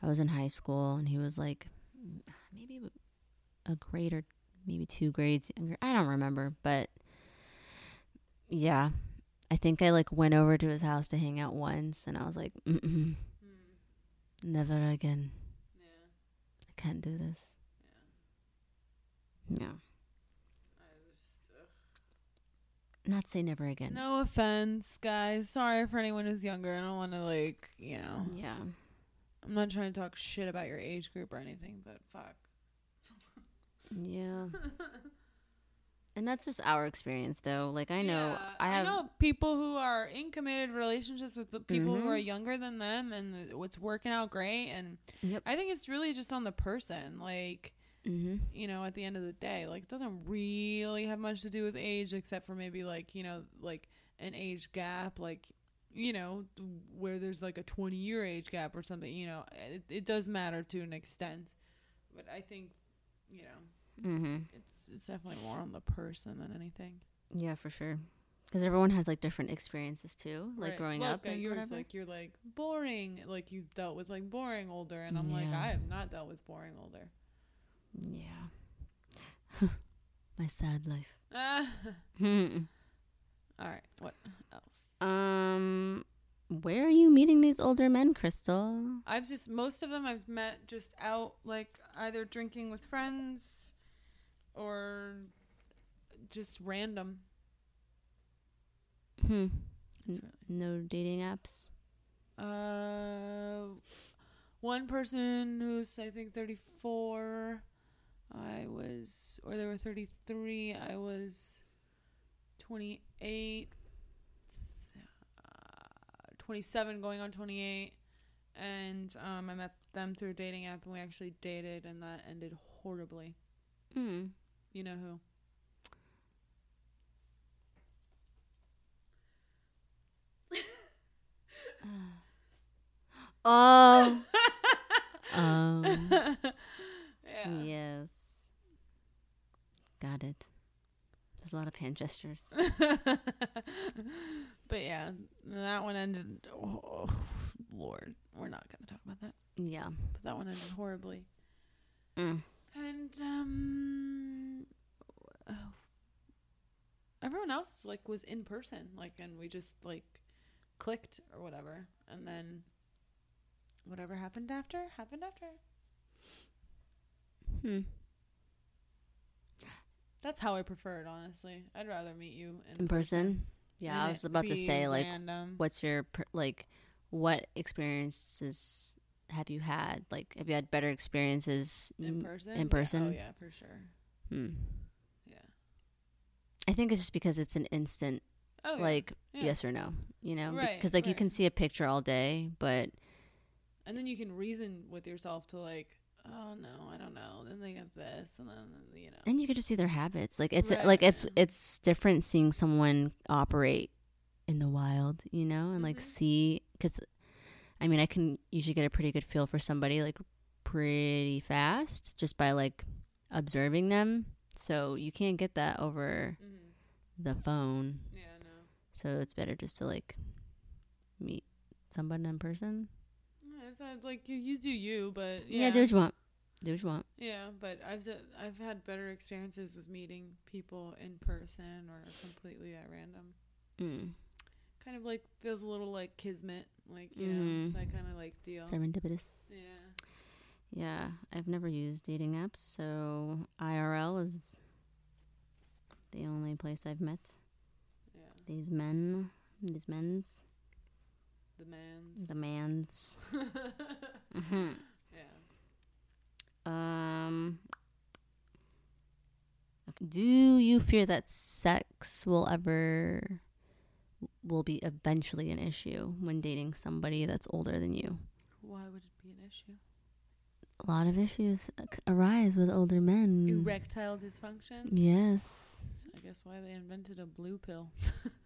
I was in high school, and he was like maybe a grade or maybe two grades younger. I don't remember, but yeah, I think I like went over to his house to hang out once, and I was like, Mm-mm, hmm. never again. Yeah. I can't do this. Yeah. I just, Not say never again. no offense, guys. Sorry for anyone who's younger. I don't want to like, you know. Yeah. I'm not trying to talk shit about your age group or anything, but fuck. Yeah. and that's just our experience though. Like I know Yeah, I have know people who are in committed relationships with the people who Mhm. are younger than them, and what's working out great. And Yep. I think it's really just on the person. Like Mhm. you know, at the end of the day, like it doesn't really have much to do with age, except for maybe like you know, like an age gap, like you know, where there's like a 20 year age gap or something. You know, it, it does matter to an extent, but I think you know, Mhm. it's it's definitely more on the person than anything. Yeah, for sure. Cuz everyone has like different experiences too, like Right. growing Look up and yours, whatever. like you're like boring, like you've dealt with like boring older, and I'm like I have not dealt with boring older. yeah. My sad life. Ah. Hmm. All right, what else? um where are you meeting these older men, Crystal? I've just most of them I've met just out like either drinking with friends or just random. Hmm. No dating apps. Uh, one person who's I think 34. I was, or they were 33. I was 28, uh, 27, going on 28, and um, I met them through a dating app, and we actually dated, and that ended horribly. Hmm. You know who? Oh. um. yeah. Yes. Got it. There's a lot of hand gestures. but yeah, that one ended. Oh, Lord, we're not gonna talk about that. Yeah. But that one ended horribly. Mm. And um, oh, everyone else like was in person, like, and we just like clicked or whatever, and then whatever happened after happened after. Hmm. That's how I prefer it, honestly. I'd rather meet you in, In person. Yeah, I was about to say like, random. what's your per- like, what experiences have you had? Like, have you had better experiences In person. In Yeah, oh yeah, for sure. Hmm. Yeah. I think it's just because it's an instant, Oh like Yeah. yes or no. You know, Right, because like you can see a picture all day, but and then you can reason with yourself to like, oh no, I don't know. Then they have this, and then you know. and you get just see their habits. Like it's Right. like it's it's different seeing someone operate in the wild, you know, and like Mhm. see because, I mean, I can usually get a pretty good feel for somebody like pretty fast just by like observing them. So you can't get that over hmm the phone. Yeah, no. So it's better just to like meet someone in person. Yeah, It's not like you, you do you, but Yeah, yeah, do what you want. Do what you want. Yeah, but I've d- I've had better experiences with meeting people in person or completely at random. Mm. Kind of like feels a little like kismet, like you Mhm. know that kind of like deal. Serendipitous. Yeah. Yeah, I've never used dating apps, so IRL is the only place I've met Yeah. these men, these men's, The man's. the man's. hmm yeah. Um, do you fear that sex will ever will be eventually an issue when dating somebody that's older than you? Why would it be an issue? A lot of issues arise with older men. Erectile dysfunction. Yes, I guess why they invented a blue pill.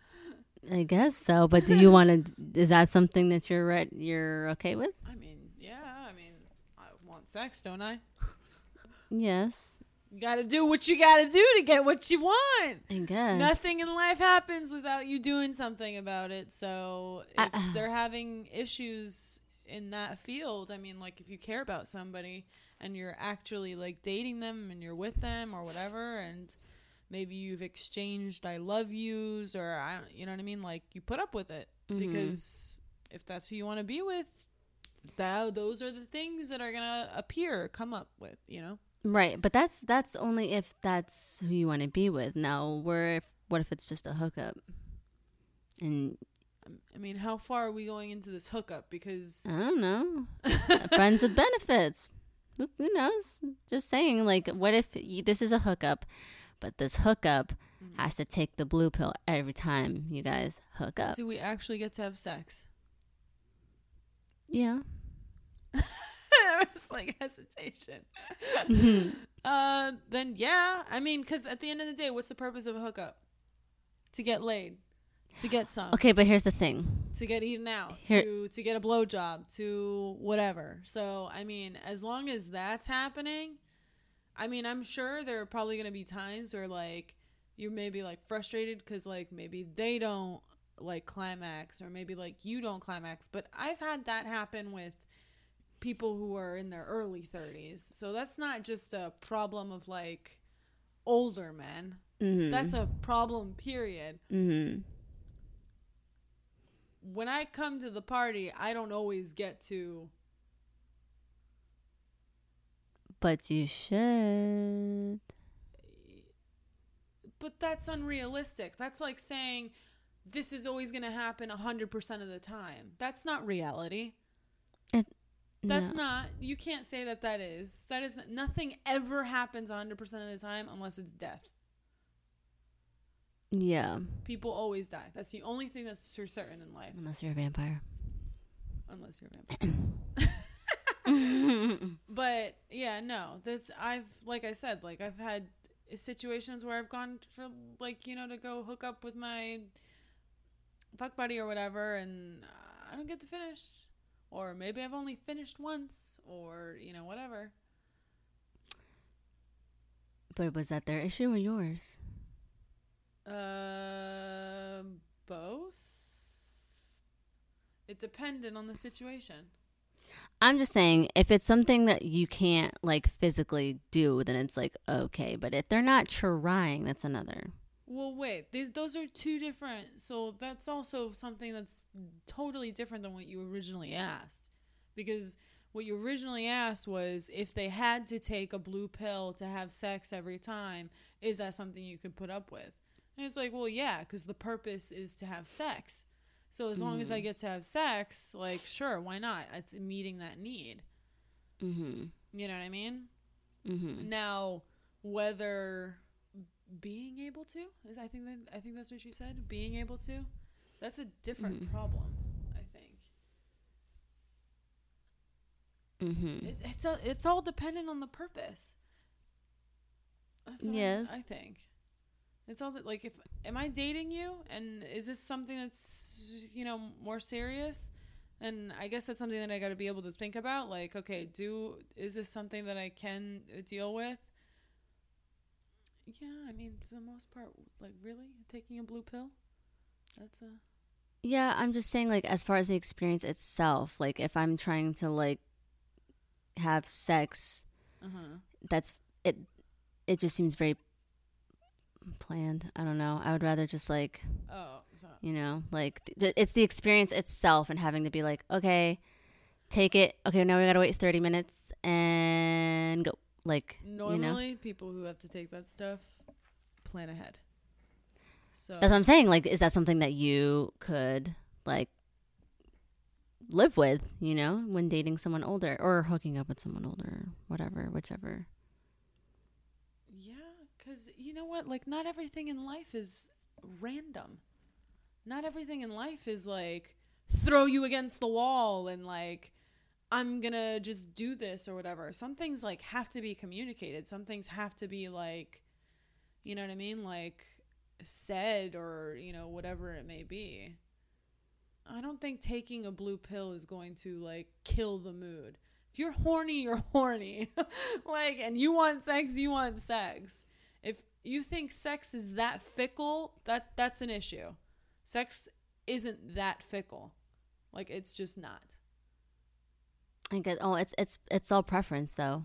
I guess so. But do you want to? Is that something that you're right? You're okay with? I mean, yeah. I mean, I want sex, don't I? Yes, You got to do what you got to do to get what you want. I guess. Nothing in life happens without you doing something about it. So if I- they're having issues in that field, I mean, like if you care about somebody and you're actually like dating them and you're with them or whatever, and maybe you've exchanged "I love yous" or I don't, you know what I mean? Like you put up with it Mhm. because if that's who you want to be with, that those are the things that are gonna appear, come up with, you know. Right, but that's that's only if that's who you want to be with. Now, where if what if it's just a hookup? And I mean, how far are we going into this hookup? Because I don't know, friends with benefits. Who, knows? Just saying, like, what if you, this is a hookup, but this hookup Mhm. has to take the blue pill every time you guys hook up? do we actually get to have sex? Yeah. was like hesitation. Mhm. uh, then yeah, I mean, because at the end of the day, what's the purpose of a hookup? To get laid, to get some, Okay, but here's the thing. to get eaten out, Here- to to get a blowjob, to whatever. So I mean, as long as that's happening, I mean, I'm sure there are probably gonna be times where like you may be like frustrated because like maybe they don't like climax or maybe like you don't climax. But I've had that happen with people who are in their early 30s. So that's not just a problem of like older men. Mm-hmm. That's a problem period. mm-hmm. When I come to the party, I don't always get to But you should. but that's unrealistic. That's like saying this is always going to happen 100% of the time. That's not reality. That's No. not. You can't say that that is. That is nothing ever happens 100% of the time unless it's death. Yeah, People always die. That's the only thing that's for certain in life, unless you're a vampire. unless you're a vampire. But yeah, no. There's I've like I said, like I've had situations where I've gone for like you know to go hook up with my fuck buddy or whatever, and I don't get to finish, or maybe I've only finished once, or you know whatever. but was that their issue or yours? Uh, both. It depended on the situation. I'm just saying, if it's something that you can't like physically do, then it's like okay. But if they're not trying, that's another. Well, wait. These, those are two different. So that's also something that's totally different than what you originally asked. Because what you originally asked was if they had to take a blue pill to have sex every time, is that something you could put up with? And it's like, well, yeah, because the purpose is to have sex. So as long as I Mhm. get to have sex, like sure, why not? It's meeting that need. Mhm. You know what I mean? Mhm. Now, whether being able to is I think that I think that's what you said. Being able to, that's a different Mhm. problem. I think Mhm. it, it's a, it's all dependent on the purpose. That's what Yes. I, think it's all that like if am I dating you and is this something that's you know more serious? And I guess that's something that I got to be able to think about. Like, okay, do is this something that I can uh, deal with? Yeah, I mean, for the most part, like, really, taking a blue pill? That's a Yeah, I'm just saying, like, as far as the experience itself, like, if I'm trying to, like, have sex, uh huh. that's it. It just seems very planned. I don't know. I would rather just, like, Oh, so you know, like, th- it's the experience itself and having to be like, okay, take it. Okay, now we gotta wait 30 minutes and go. Like, you know, normally people who have to take that stuff plan ahead. So that's what I'm saying. Like, is that something that you could, like, live with, you know, when dating someone older or hooking up with someone older, whatever, whichever. Yeah, because you know what? Like, not everything in life is random. Not everything in life is like throw you against the wall and like I'm gonna just do this or whatever. Some things like have to be communicated. Some things have to be like, you know what I mean? Like said or you know whatever it may be. I don't think taking a blue pill is going to like kill the mood. If you're horny, you're horny. like, and you want sex, you want sex. If you think sex is that fickle, that that's an issue. Sex isn't that fickle. Like it's just not. I guess. Oh, it's it's it's all preference though.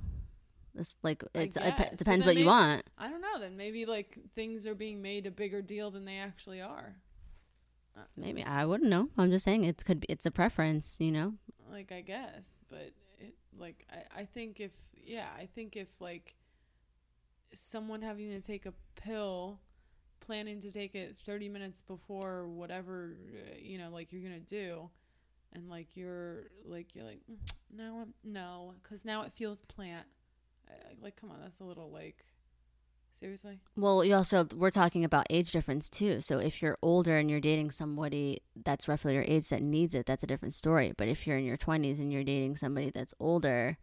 It's like it's it depends what you want. I don't know. Then maybe like things are being made a bigger deal than they actually are. Uh, Maybe I wouldn't know. I'm just saying it could be. It's a preference, you know. like I guess, but it, like I, I think if yeah, I think if like someone having to take a pill, planning to take it thirty minutes before whatever uh, you know, like you're gonna do, and like you're like you're like "Mm, no, I'm, no, because now it feels plant. Like come on, that's a little like seriously. Well, you also we're talking about age difference too. So if you're older and you're dating somebody that's roughly your age that needs it, that's a different story. But if you're in your 20s and you're dating somebody that's older,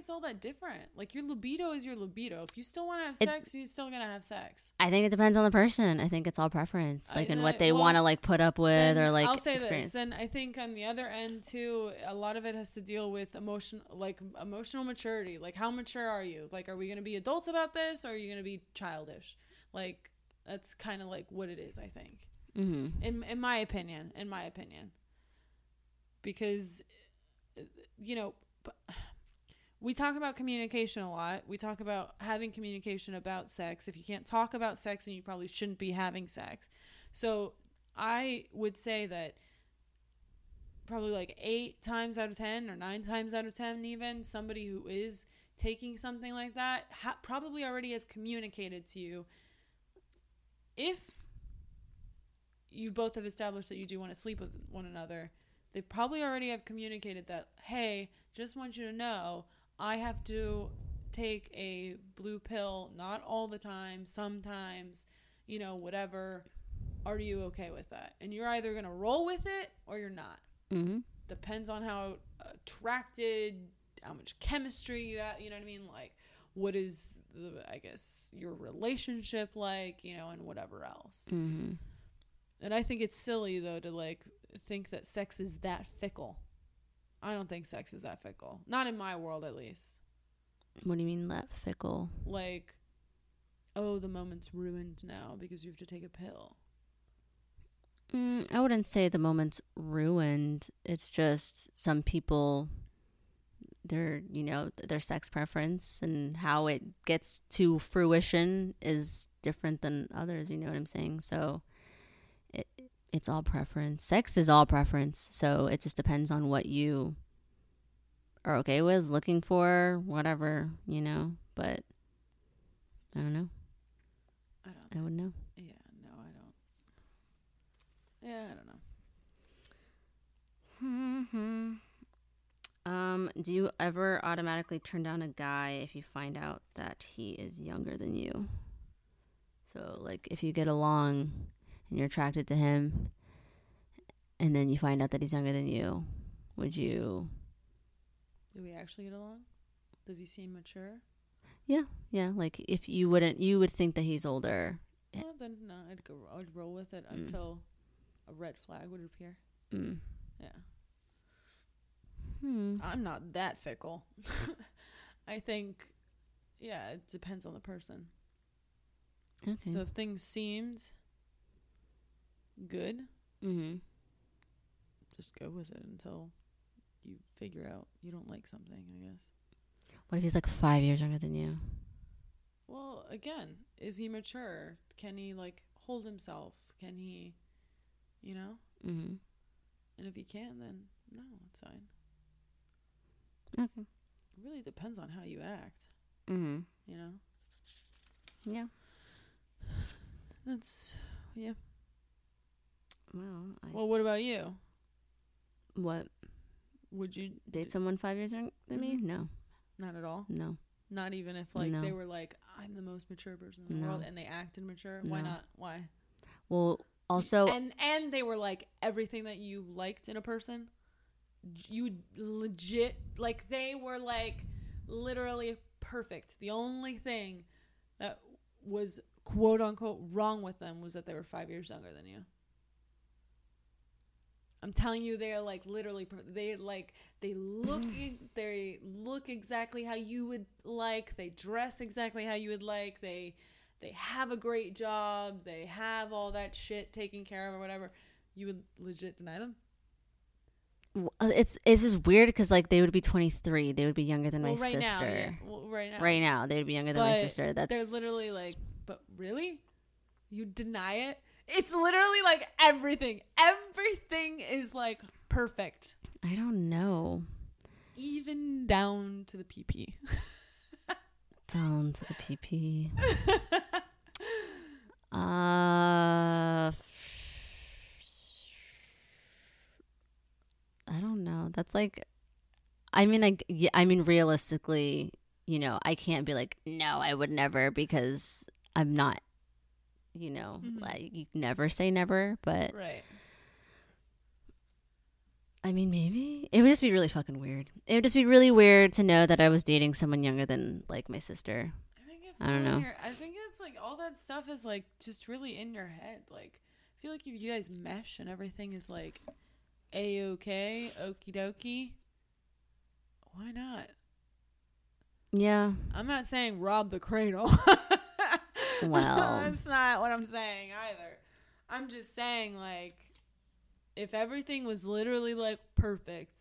it's all that different. Like your libido is your libido. If you still want to have It- sex, you're still gonna have sex. I think it depends on the person. I think it's all preference, I- like and I- what they well, want to like put up with or like I'll say experience. this. Then I think on the other end too, a lot of it has to deal with emotion, like emotional maturity. Like how mature are you? Like are we gonna be adults about this, or are you gonna be childish? Like that's kind of like what it is. I think, hmm in in my opinion, in my opinion, because uh, you know. b- We talk about communication a lot. We talk about having communication about sex. If you can't talk about sex, then you probably shouldn't be having sex. So I would say that probably like eight times out of ten or nine times out of ten, even somebody who is taking something like that ha- probably already has communicated to you if you both have established that you do want to sleep with one another. They probably already have communicated that, hey, just want you to know, I have to take a blue pill, not all the time, sometimes, you know, whatever. Are you okay with that? And you're either going to roll with it or you're not. hmm Depends on how attracted, how much chemistry you have, you know what I mean? Like, what is, the, I guess, your relationship like, you know, and whatever else. hmm And I think it's silly though to like think that sex is that fickle. I don't think sex is that fickle. Not in my world at least. What do you mean that fickle? Like oh, the moment's ruined now because you have to take a pill. Mm, I wouldn't say the moment's ruined. It's just some people, their you know their sex preference and how it gets to fruition is different than others. You know what I'm saying? So, it's all preference. Sex is all preference. So it just depends on what you are okay with, looking for, whatever you know. But I don't know. I don't I would know. Yeah, no, I don't. Yeah, I don't know. hmm Um, do you ever automatically turn down a guy if you find out that he is younger than you? So, like, if you get along and you're attracted to him, and then you find out that he's younger than you, would you? Do we actually get along? Does he seem mature? Yeah, yeah. like if you wouldn't, you would think that he's older. Well, then no, I'd go. I'd roll with it Mm. until a red flag would appear. Mm. Yeah, Hmm. I'm not that fickle. I think, yeah, it depends on the person. Okay. So if things seemed good, mm-hmm. just go with it until you figure out you don't like something. I guess. What if he's like five years younger than you? Well, again, is he mature? Can he like hold himself? Can he, you know? Mm-hmm. And if he can, then no, it's fine. Okay. It really depends on how you act. Mm-hmm. You know. Yeah. That's yeah. Well, I, Well, what about you? what Would you date d- someone five years younger than me? Mhm. No, Not at all. no. Not even if like they were like, I'm the most mature person in the No. world, and they acted mature. Why No. not? Why? Well, also, and and they were like everything that you liked in a person. You legit like they were like literally perfect. The only thing that was quote unquote wrong with them was that they were five years younger than you. I'm telling you, they're like literally. They like they look. they look exactly how you would like. They dress exactly how you would like. They they have a great job. They have all that shit taken care of or whatever. You would legit deny them. uh, it's it's just weird because like they would be 23. They would be younger than well, my right sister. now, yeah. Well, right now, Right now, they would be younger than my sister. That's they're literally like, but really, you deny it? It's literally like everything. Everything is like perfect, I don't know. even down to the PP. Down to the PP. Uh, I don't know. That's like, I mean, like, yeah, I mean, realistically, you know, I can't be like, no, I would never because I'm not, you know, Mhm. like you never say never, but right. I mean, maybe it would just be really fucking weird. It would just be really weird to know that I was dating someone younger than like my sister. I think it's. I don't know. your- I think it's like all that stuff is like just really in your head. Like, I feel like if you guys mesh and everything is like a okay, okie dokie. Why not? Yeah. I'm not saying rob the cradle. Well. that's not what I'm saying either. I'm just saying like if everything was literally like perfect.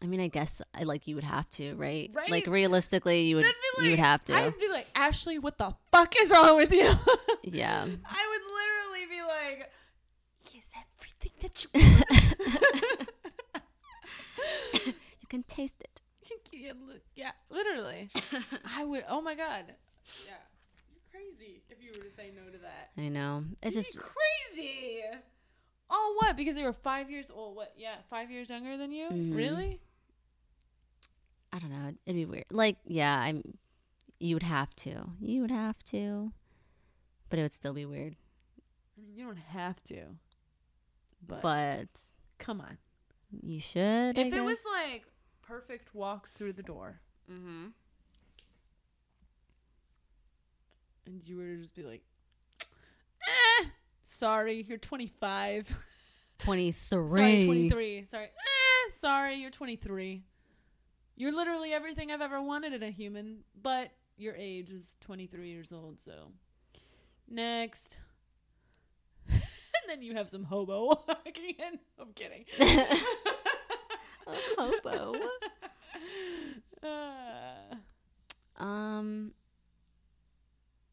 I mean, I guess I like you would have to, right? Right? Like realistically, you would That'd you would have to. I'd be like, Ashley, what the fuck is wrong with you? yeah. I would literally be like, Here's everything that you you can taste it. yeah, yeah, literally. I would oh my god. Yeah. You're crazy if you were to say no to that. I know. It's You'd just crazy. Oh, what? Because they were five years old. What? Yeah, five years younger than you. Mhm. Really? I don't know. It'd be weird. Like, yeah, I'm. You would have to. You would have to. But it would still be weird. I mean, you don't have to. But, But come on. you should. If it was like perfect walks through the door, mm-hmm. And you were to just be like, eh, sorry, you're 25. twenty three. sorry, 23. Sorry, eh, sorry, you're 23. You're literally everything I've ever wanted in a human, but your age is 23 years old, so next. and then you have some hobo walking in. I'm kidding. hobo. Uh, Um.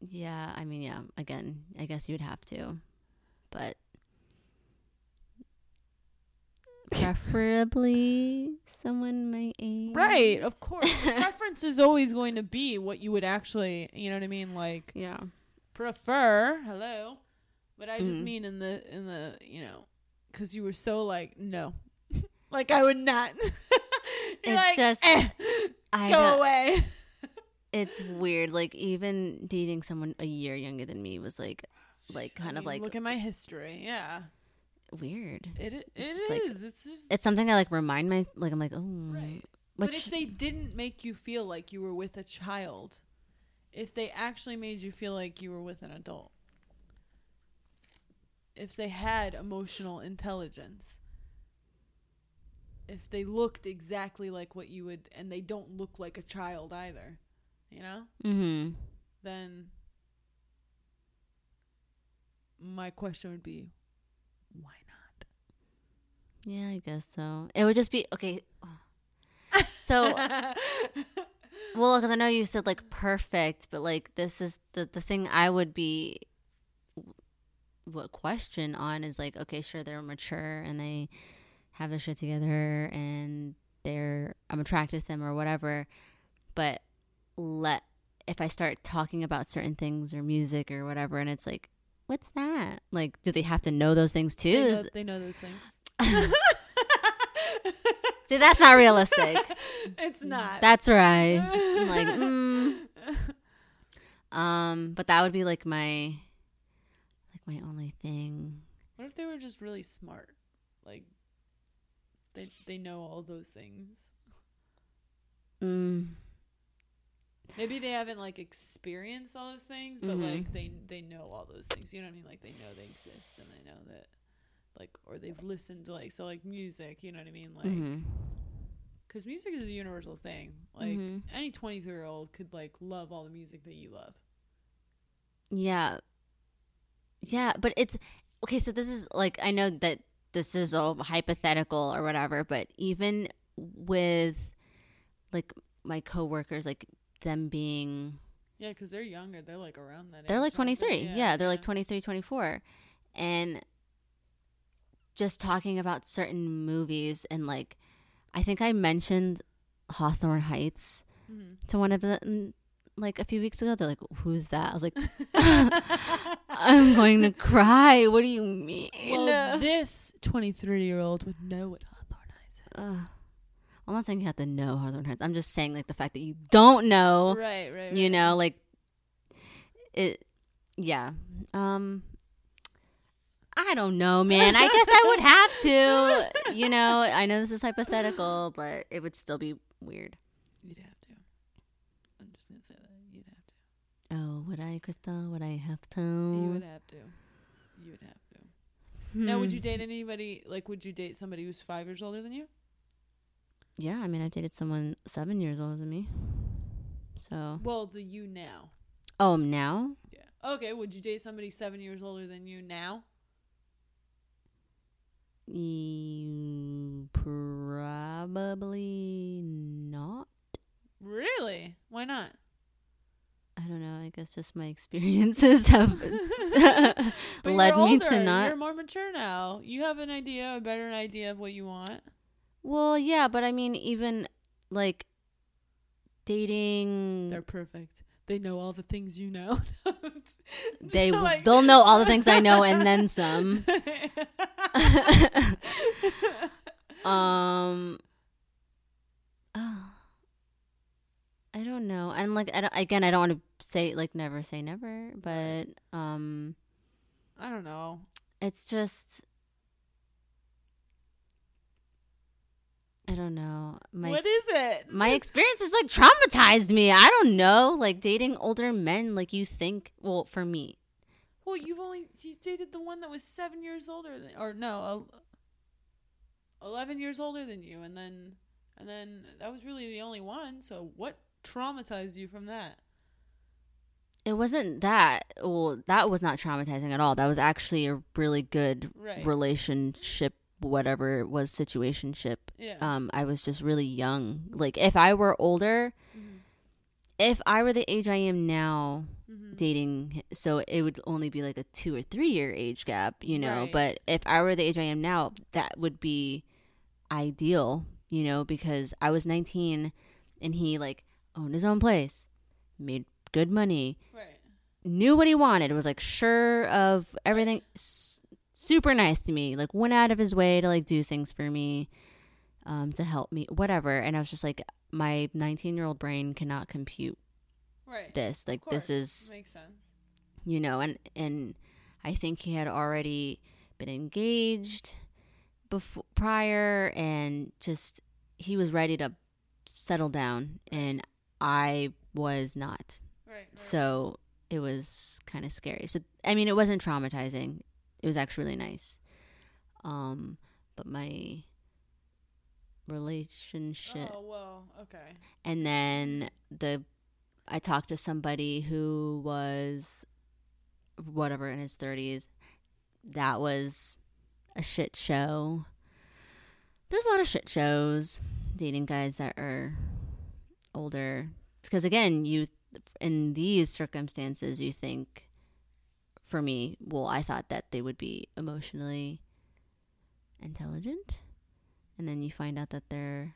Yeah, I mean, yeah. Again, I guess you would have to, but preferably someone my age. right, of course. Preference is always going to be what you would actually, you know what I mean? Like Yeah. prefer. Hello, but I just Mhm. mean in the in the you know because you were so like no, like I would not. You're It's like, just- "Eh, I go away. It's weird. Like even dating someone a year younger than me was like, like I kind of like look at my history. Yeah, weird. it i- It's it like- is. It's just. It's something I like remind my like I'm like oh, Right. but if they didn't make you feel like you were with a child, if they actually made you feel like you were with an adult, if they had emotional intelligence, if they looked exactly like what you would, and they don't look like a child either, you know, mm-hmm. then my question would be, why not? Yeah, I guess so. It would just be okay. So, well, because I know you said like perfect, but like this is the the thing I would be what question on is like okay, sure they're mature and they have their shit together and they're I'm attracted to them or whatever, but let if I start talking about certain things or music or whatever, and it's like, what's that? Like, do they have to know those things too? they, know, they know those things. See, that's not realistic. it's not. That's right. I'm like, mm. um, but that would be like my, like my only thing. What if they were just really smart? Like they they know all those things. Mm, Maybe they haven't like experienced all those things, but Mhm. like they they know all those things. You know what I mean? Like they know they exist and they know that like or they've listened to like so like music, you know what I mean? Like mhm. cuz music is a universal thing. Like Mhm. any 23-year-old could like love all the music that you love. Yeah, yeah, but it's okay. So this is like I know that this is all hypothetical or whatever, but even with like my coworkers, like them being Yeah, cuz they're younger. They're like around that they're like aren't they? 23 yeah, they're like 23 24 and just talking about certain movies and like i think i mentioned hawthorne heights Mhm. to one of them like a few weeks ago they're like who's that i was like i'm going to cry what do you mean Well, this 23-year-old would know what Hawthorne Heights is. Ugh. I'm not saying you have to know hawthorne heights i'm just saying like the fact that you don't know Right, right, you right. know like it yeah um i don't know man i guess i would have to you know i know this is hypothetical but it would still be weird You'd have to. I'm just gonna say that you'd have to. oh would i crystal would i have to You would have to. You would have to. Now, would you Hmm. date anybody? Like, would you date somebody who's five years older than you? Yeah i mean i've dated someone seven years older than me so Well, the you now. oh now Yeah. Okay. Would you date somebody seven years older than you now? you probably not Really? Why not? i don't know i guess just my experiences have led me older. to not You're more mature now. You have an idea, a better idea of what you want. Well, yeah, but I mean, even like dating, They're perfect. They know all the things you know. they like... they'll know all the things I know and then some. um, oh, I don't know. And like, I don't, again, I don't want to say like never say never, but um, I don't know. it's just. I don't know. My what is it? my experience has like traumatized me. I don't know, like dating older men, like you think. Well, for me, Well, you've only you dated the one that was seven years older than, or no, eleven years older than you, and then and then that was really the only one. So what traumatized you from that? it wasn't that. Well, that was not traumatizing at all. That was actually a really good Right. relationship, whatever it was, situationship. Yeah. Um, I was just really young. Like if I were older, Mhm. if I were the age I am now, Mhm. dating so it would only be like a two or three year age gap you know Right. but if i were the age i am now that would be ideal you know because i was 19 and he like owned his own place made good money Right. knew what he wanted was like sure of everything S- super nice to me. Like went out of his way to like do things for me, um, to help me, whatever. And I was just like, my 19 year old brain cannot compute Right. this. Like this is makes sense. you know and and i think he had already been engaged before prior and just he was ready to settle down and i was not Right. right. so it was kind of scary so i mean it wasn't traumatizing it was actually really nice um but my relationship Oh well. Okay. and then the I talked to somebody who was whatever in his 30s. That was a shit show. There's a lot of shit shows dating guys that are older because again, you in these circumstances you think for me, well, I thought that they would be emotionally intelligent and then you find out that they're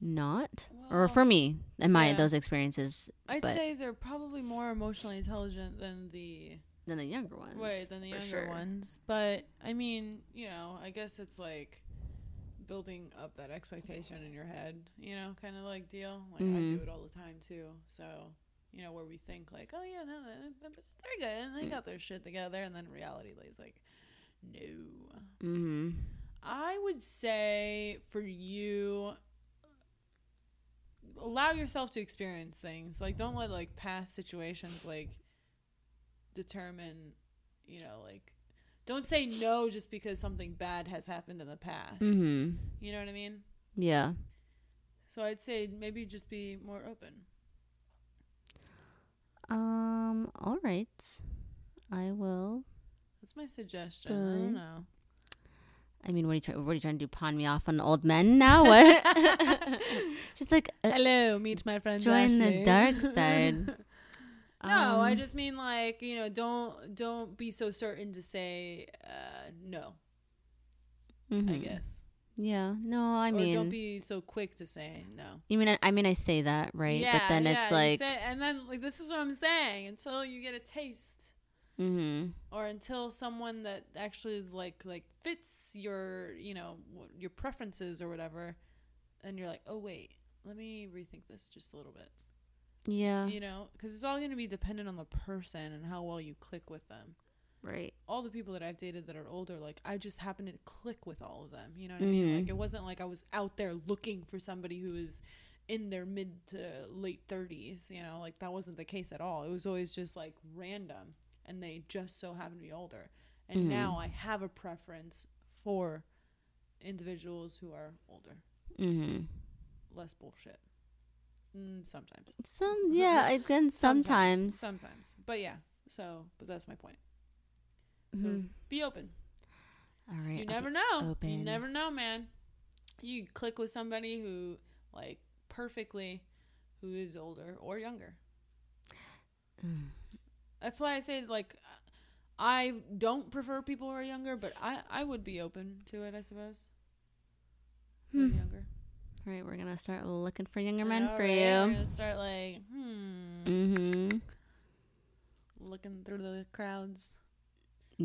not or for me in my yeah. those experiences I'd say they're probably more emotionally intelligent than the than the younger ones right than the younger sure. ones. But I mean, you know, I guess it's like building up that expectation in your head, you know, kind of like deal. Like I do Mhm. it all the time too. So you know, where we think like, oh yeah, no, they- they're good, and they Mm. got their shit together, and then reality is like, no. mm-hmm I would say for you allow yourself to experience things. Like don't let like past situations like determine, you know, like don't say no just because something bad has happened in the past. mm-hmm You know what I mean? yeah So I'd say maybe just be more open. Um all right i will That's my suggestion. I don't know. i mean what are you trying what are you trying to do pawn me off on old men now what just like uh, Hello, meet my friend. join the dark side No, I Um, just mean like you know, don't don't be so certain to say uh, no. I mhm. guess, yeah no i or mean don't be so quick to say no. you mean I, I mean i say that right Yeah, but then yeah, it's like say- and then like this is what I'm saying. Until you get a taste, mm-hmm or until someone that actually is like like fits your you know your preferences or whatever, and you're like, oh wait, let me rethink this just a little bit. yeah You know, because it's all going to be dependent on the person and how well you click with them. Right all the people that I've dated that are older, like I just happened to click with all of them. You know what I mean? Like it wasn't like I was out there looking for somebody who was in their mid to late thirties. You know, like that wasn't the case at all. It was always just like random, and they just so happen to be older. And Mhm. now I have a preference for individuals who are older, mm-hmm less bullshit. Mm, sometimes. some yeah again sometimes, Sometimes. But yeah. So, but that's my point. So Mhm. be open. all right you never know. You never know, man. You click with somebody who, like, perfectly, who is older or younger. Mm. That's why I say, like, I don't prefer people who are younger, but I, I would be open to it, I suppose. Hmm. Younger. All right, we're gonna start looking for younger men know, for right? We're you. gonna start, like, hmm, Mm-hmm. looking through the crowds.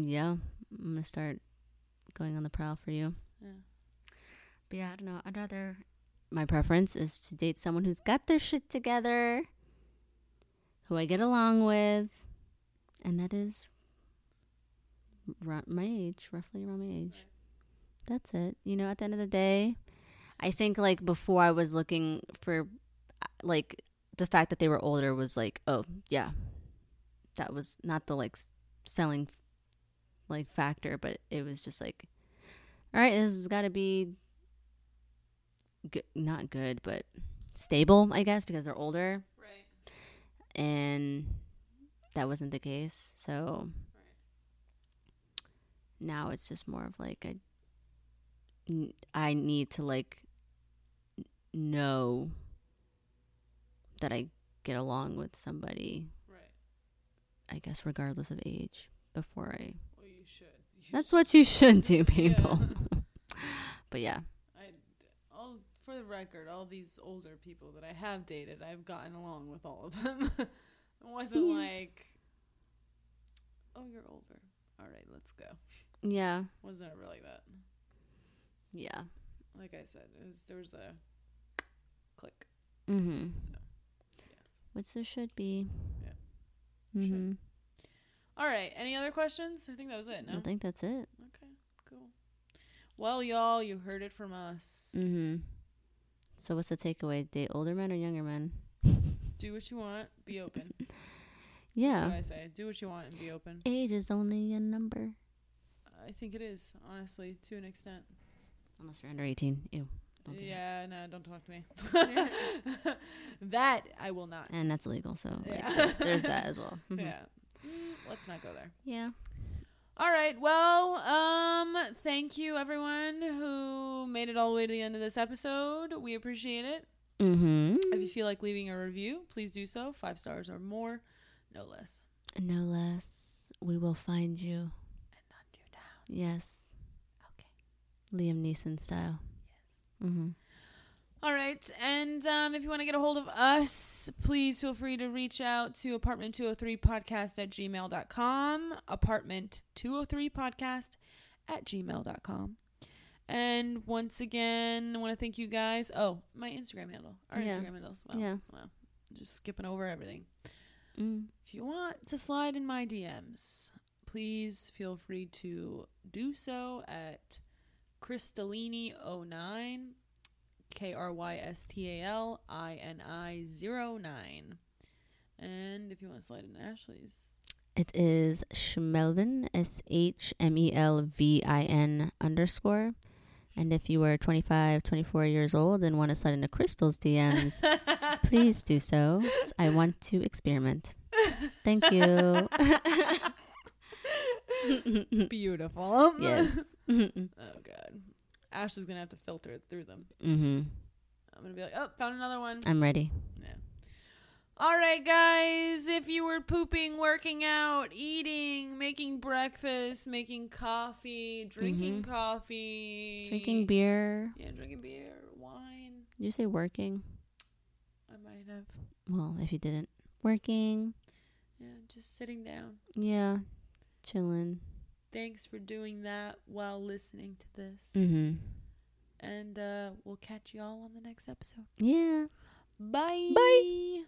Yeah, I'm gonna start going on the prowl for you. Yeah. But yeah, I don't know. I'd rather. My preference is to date someone who's got their shit together, who I get along with, and that is ru- my age, roughly around my age. That's it. You know, at the end of the day, I think like before I was looking for, uh, like, the fact that they were older was like, oh, yeah. That was not the like selling like factor, but it was just like, all right, this has got to be good, not good, but stable, I guess, because they're older, Right. and that wasn't the case. So now it's just more of like I need to like know that I get along with somebody. Right. I guess regardless of age before I Well, you should. You That's what you should do, Yeah. people. but yeah. I, all for the record, all these older people that I have dated, I've gotten along with all of them. it wasn't Yeah. like, oh, you're older. All right, let's go. Yeah. Wasn't ever like that. Yeah. Like I said, it was there was a click. Mm-hmm. So yes. Which there should be. Yeah. Mm-hmm. All right. Any other questions? I think that was it. No. I think that's it. Okay. Cool. Well, y'all, you heard it from us. Mm-hmm. So what's the takeaway? Date older men or younger men? Do what you want. Be open. That's Yeah. what I say. Do what you want and be open. Age is only a number. I think it is, honestly, to an extent. Unless you're under 18. Ew. Don't do that. yeah, no, don't talk to me. that I will not. And that's illegal. So like, Yeah. there's, there's that as well. Mhm. Yeah. Mm, Let's not go there. Yeah. All right. Well, um, thank you everyone who made it all the way to the end of this episode. We appreciate it. Mm-hmm. If you feel like leaving a review, please do so. Five stars or more, no less. No less. We will find you. And not you down. Yes. Okay. Liam Neeson style. Yes. Mm-hmm. All right. And um, if you want to get a hold of us, please feel free to reach out to apartment203podcast at gmail.com. Apartment203podcast at gmail.com. And once again, I want to thank you guys. Oh, my Instagram handle. Our Yeah. Instagram handles. Well, Yeah. well, just skipping over everything. Mm. If you want to slide in my DMs, please feel free to do so at Krystalini09, K R Y S T A L I N I 09. And if you want to slide in Ashley's, It is Shmelvin, S H M E L V I N underscore. And if you are 25, 24 years old and want to slide into Crystal's DMs, please do so. I want to experiment. Thank you. beautiful. yes. Oh, God. Ashley's going to have to filter it through them. Mm-hmm. I'm going to be like, oh, found another one. I'm ready. Yeah. All right, guys. If you were pooping, working out, eating, making breakfast, making coffee, drinking Mhm. coffee, Drinking beer. yeah, drinking beer, wine. Did you say working? I might have. Well, if you didn't. Working. Yeah, just sitting down. Yeah. Chilling. Thanks for doing that while listening to this. Mm-hmm. And uh, we'll catch y'all on the next episode. Yeah. Bye. Bye.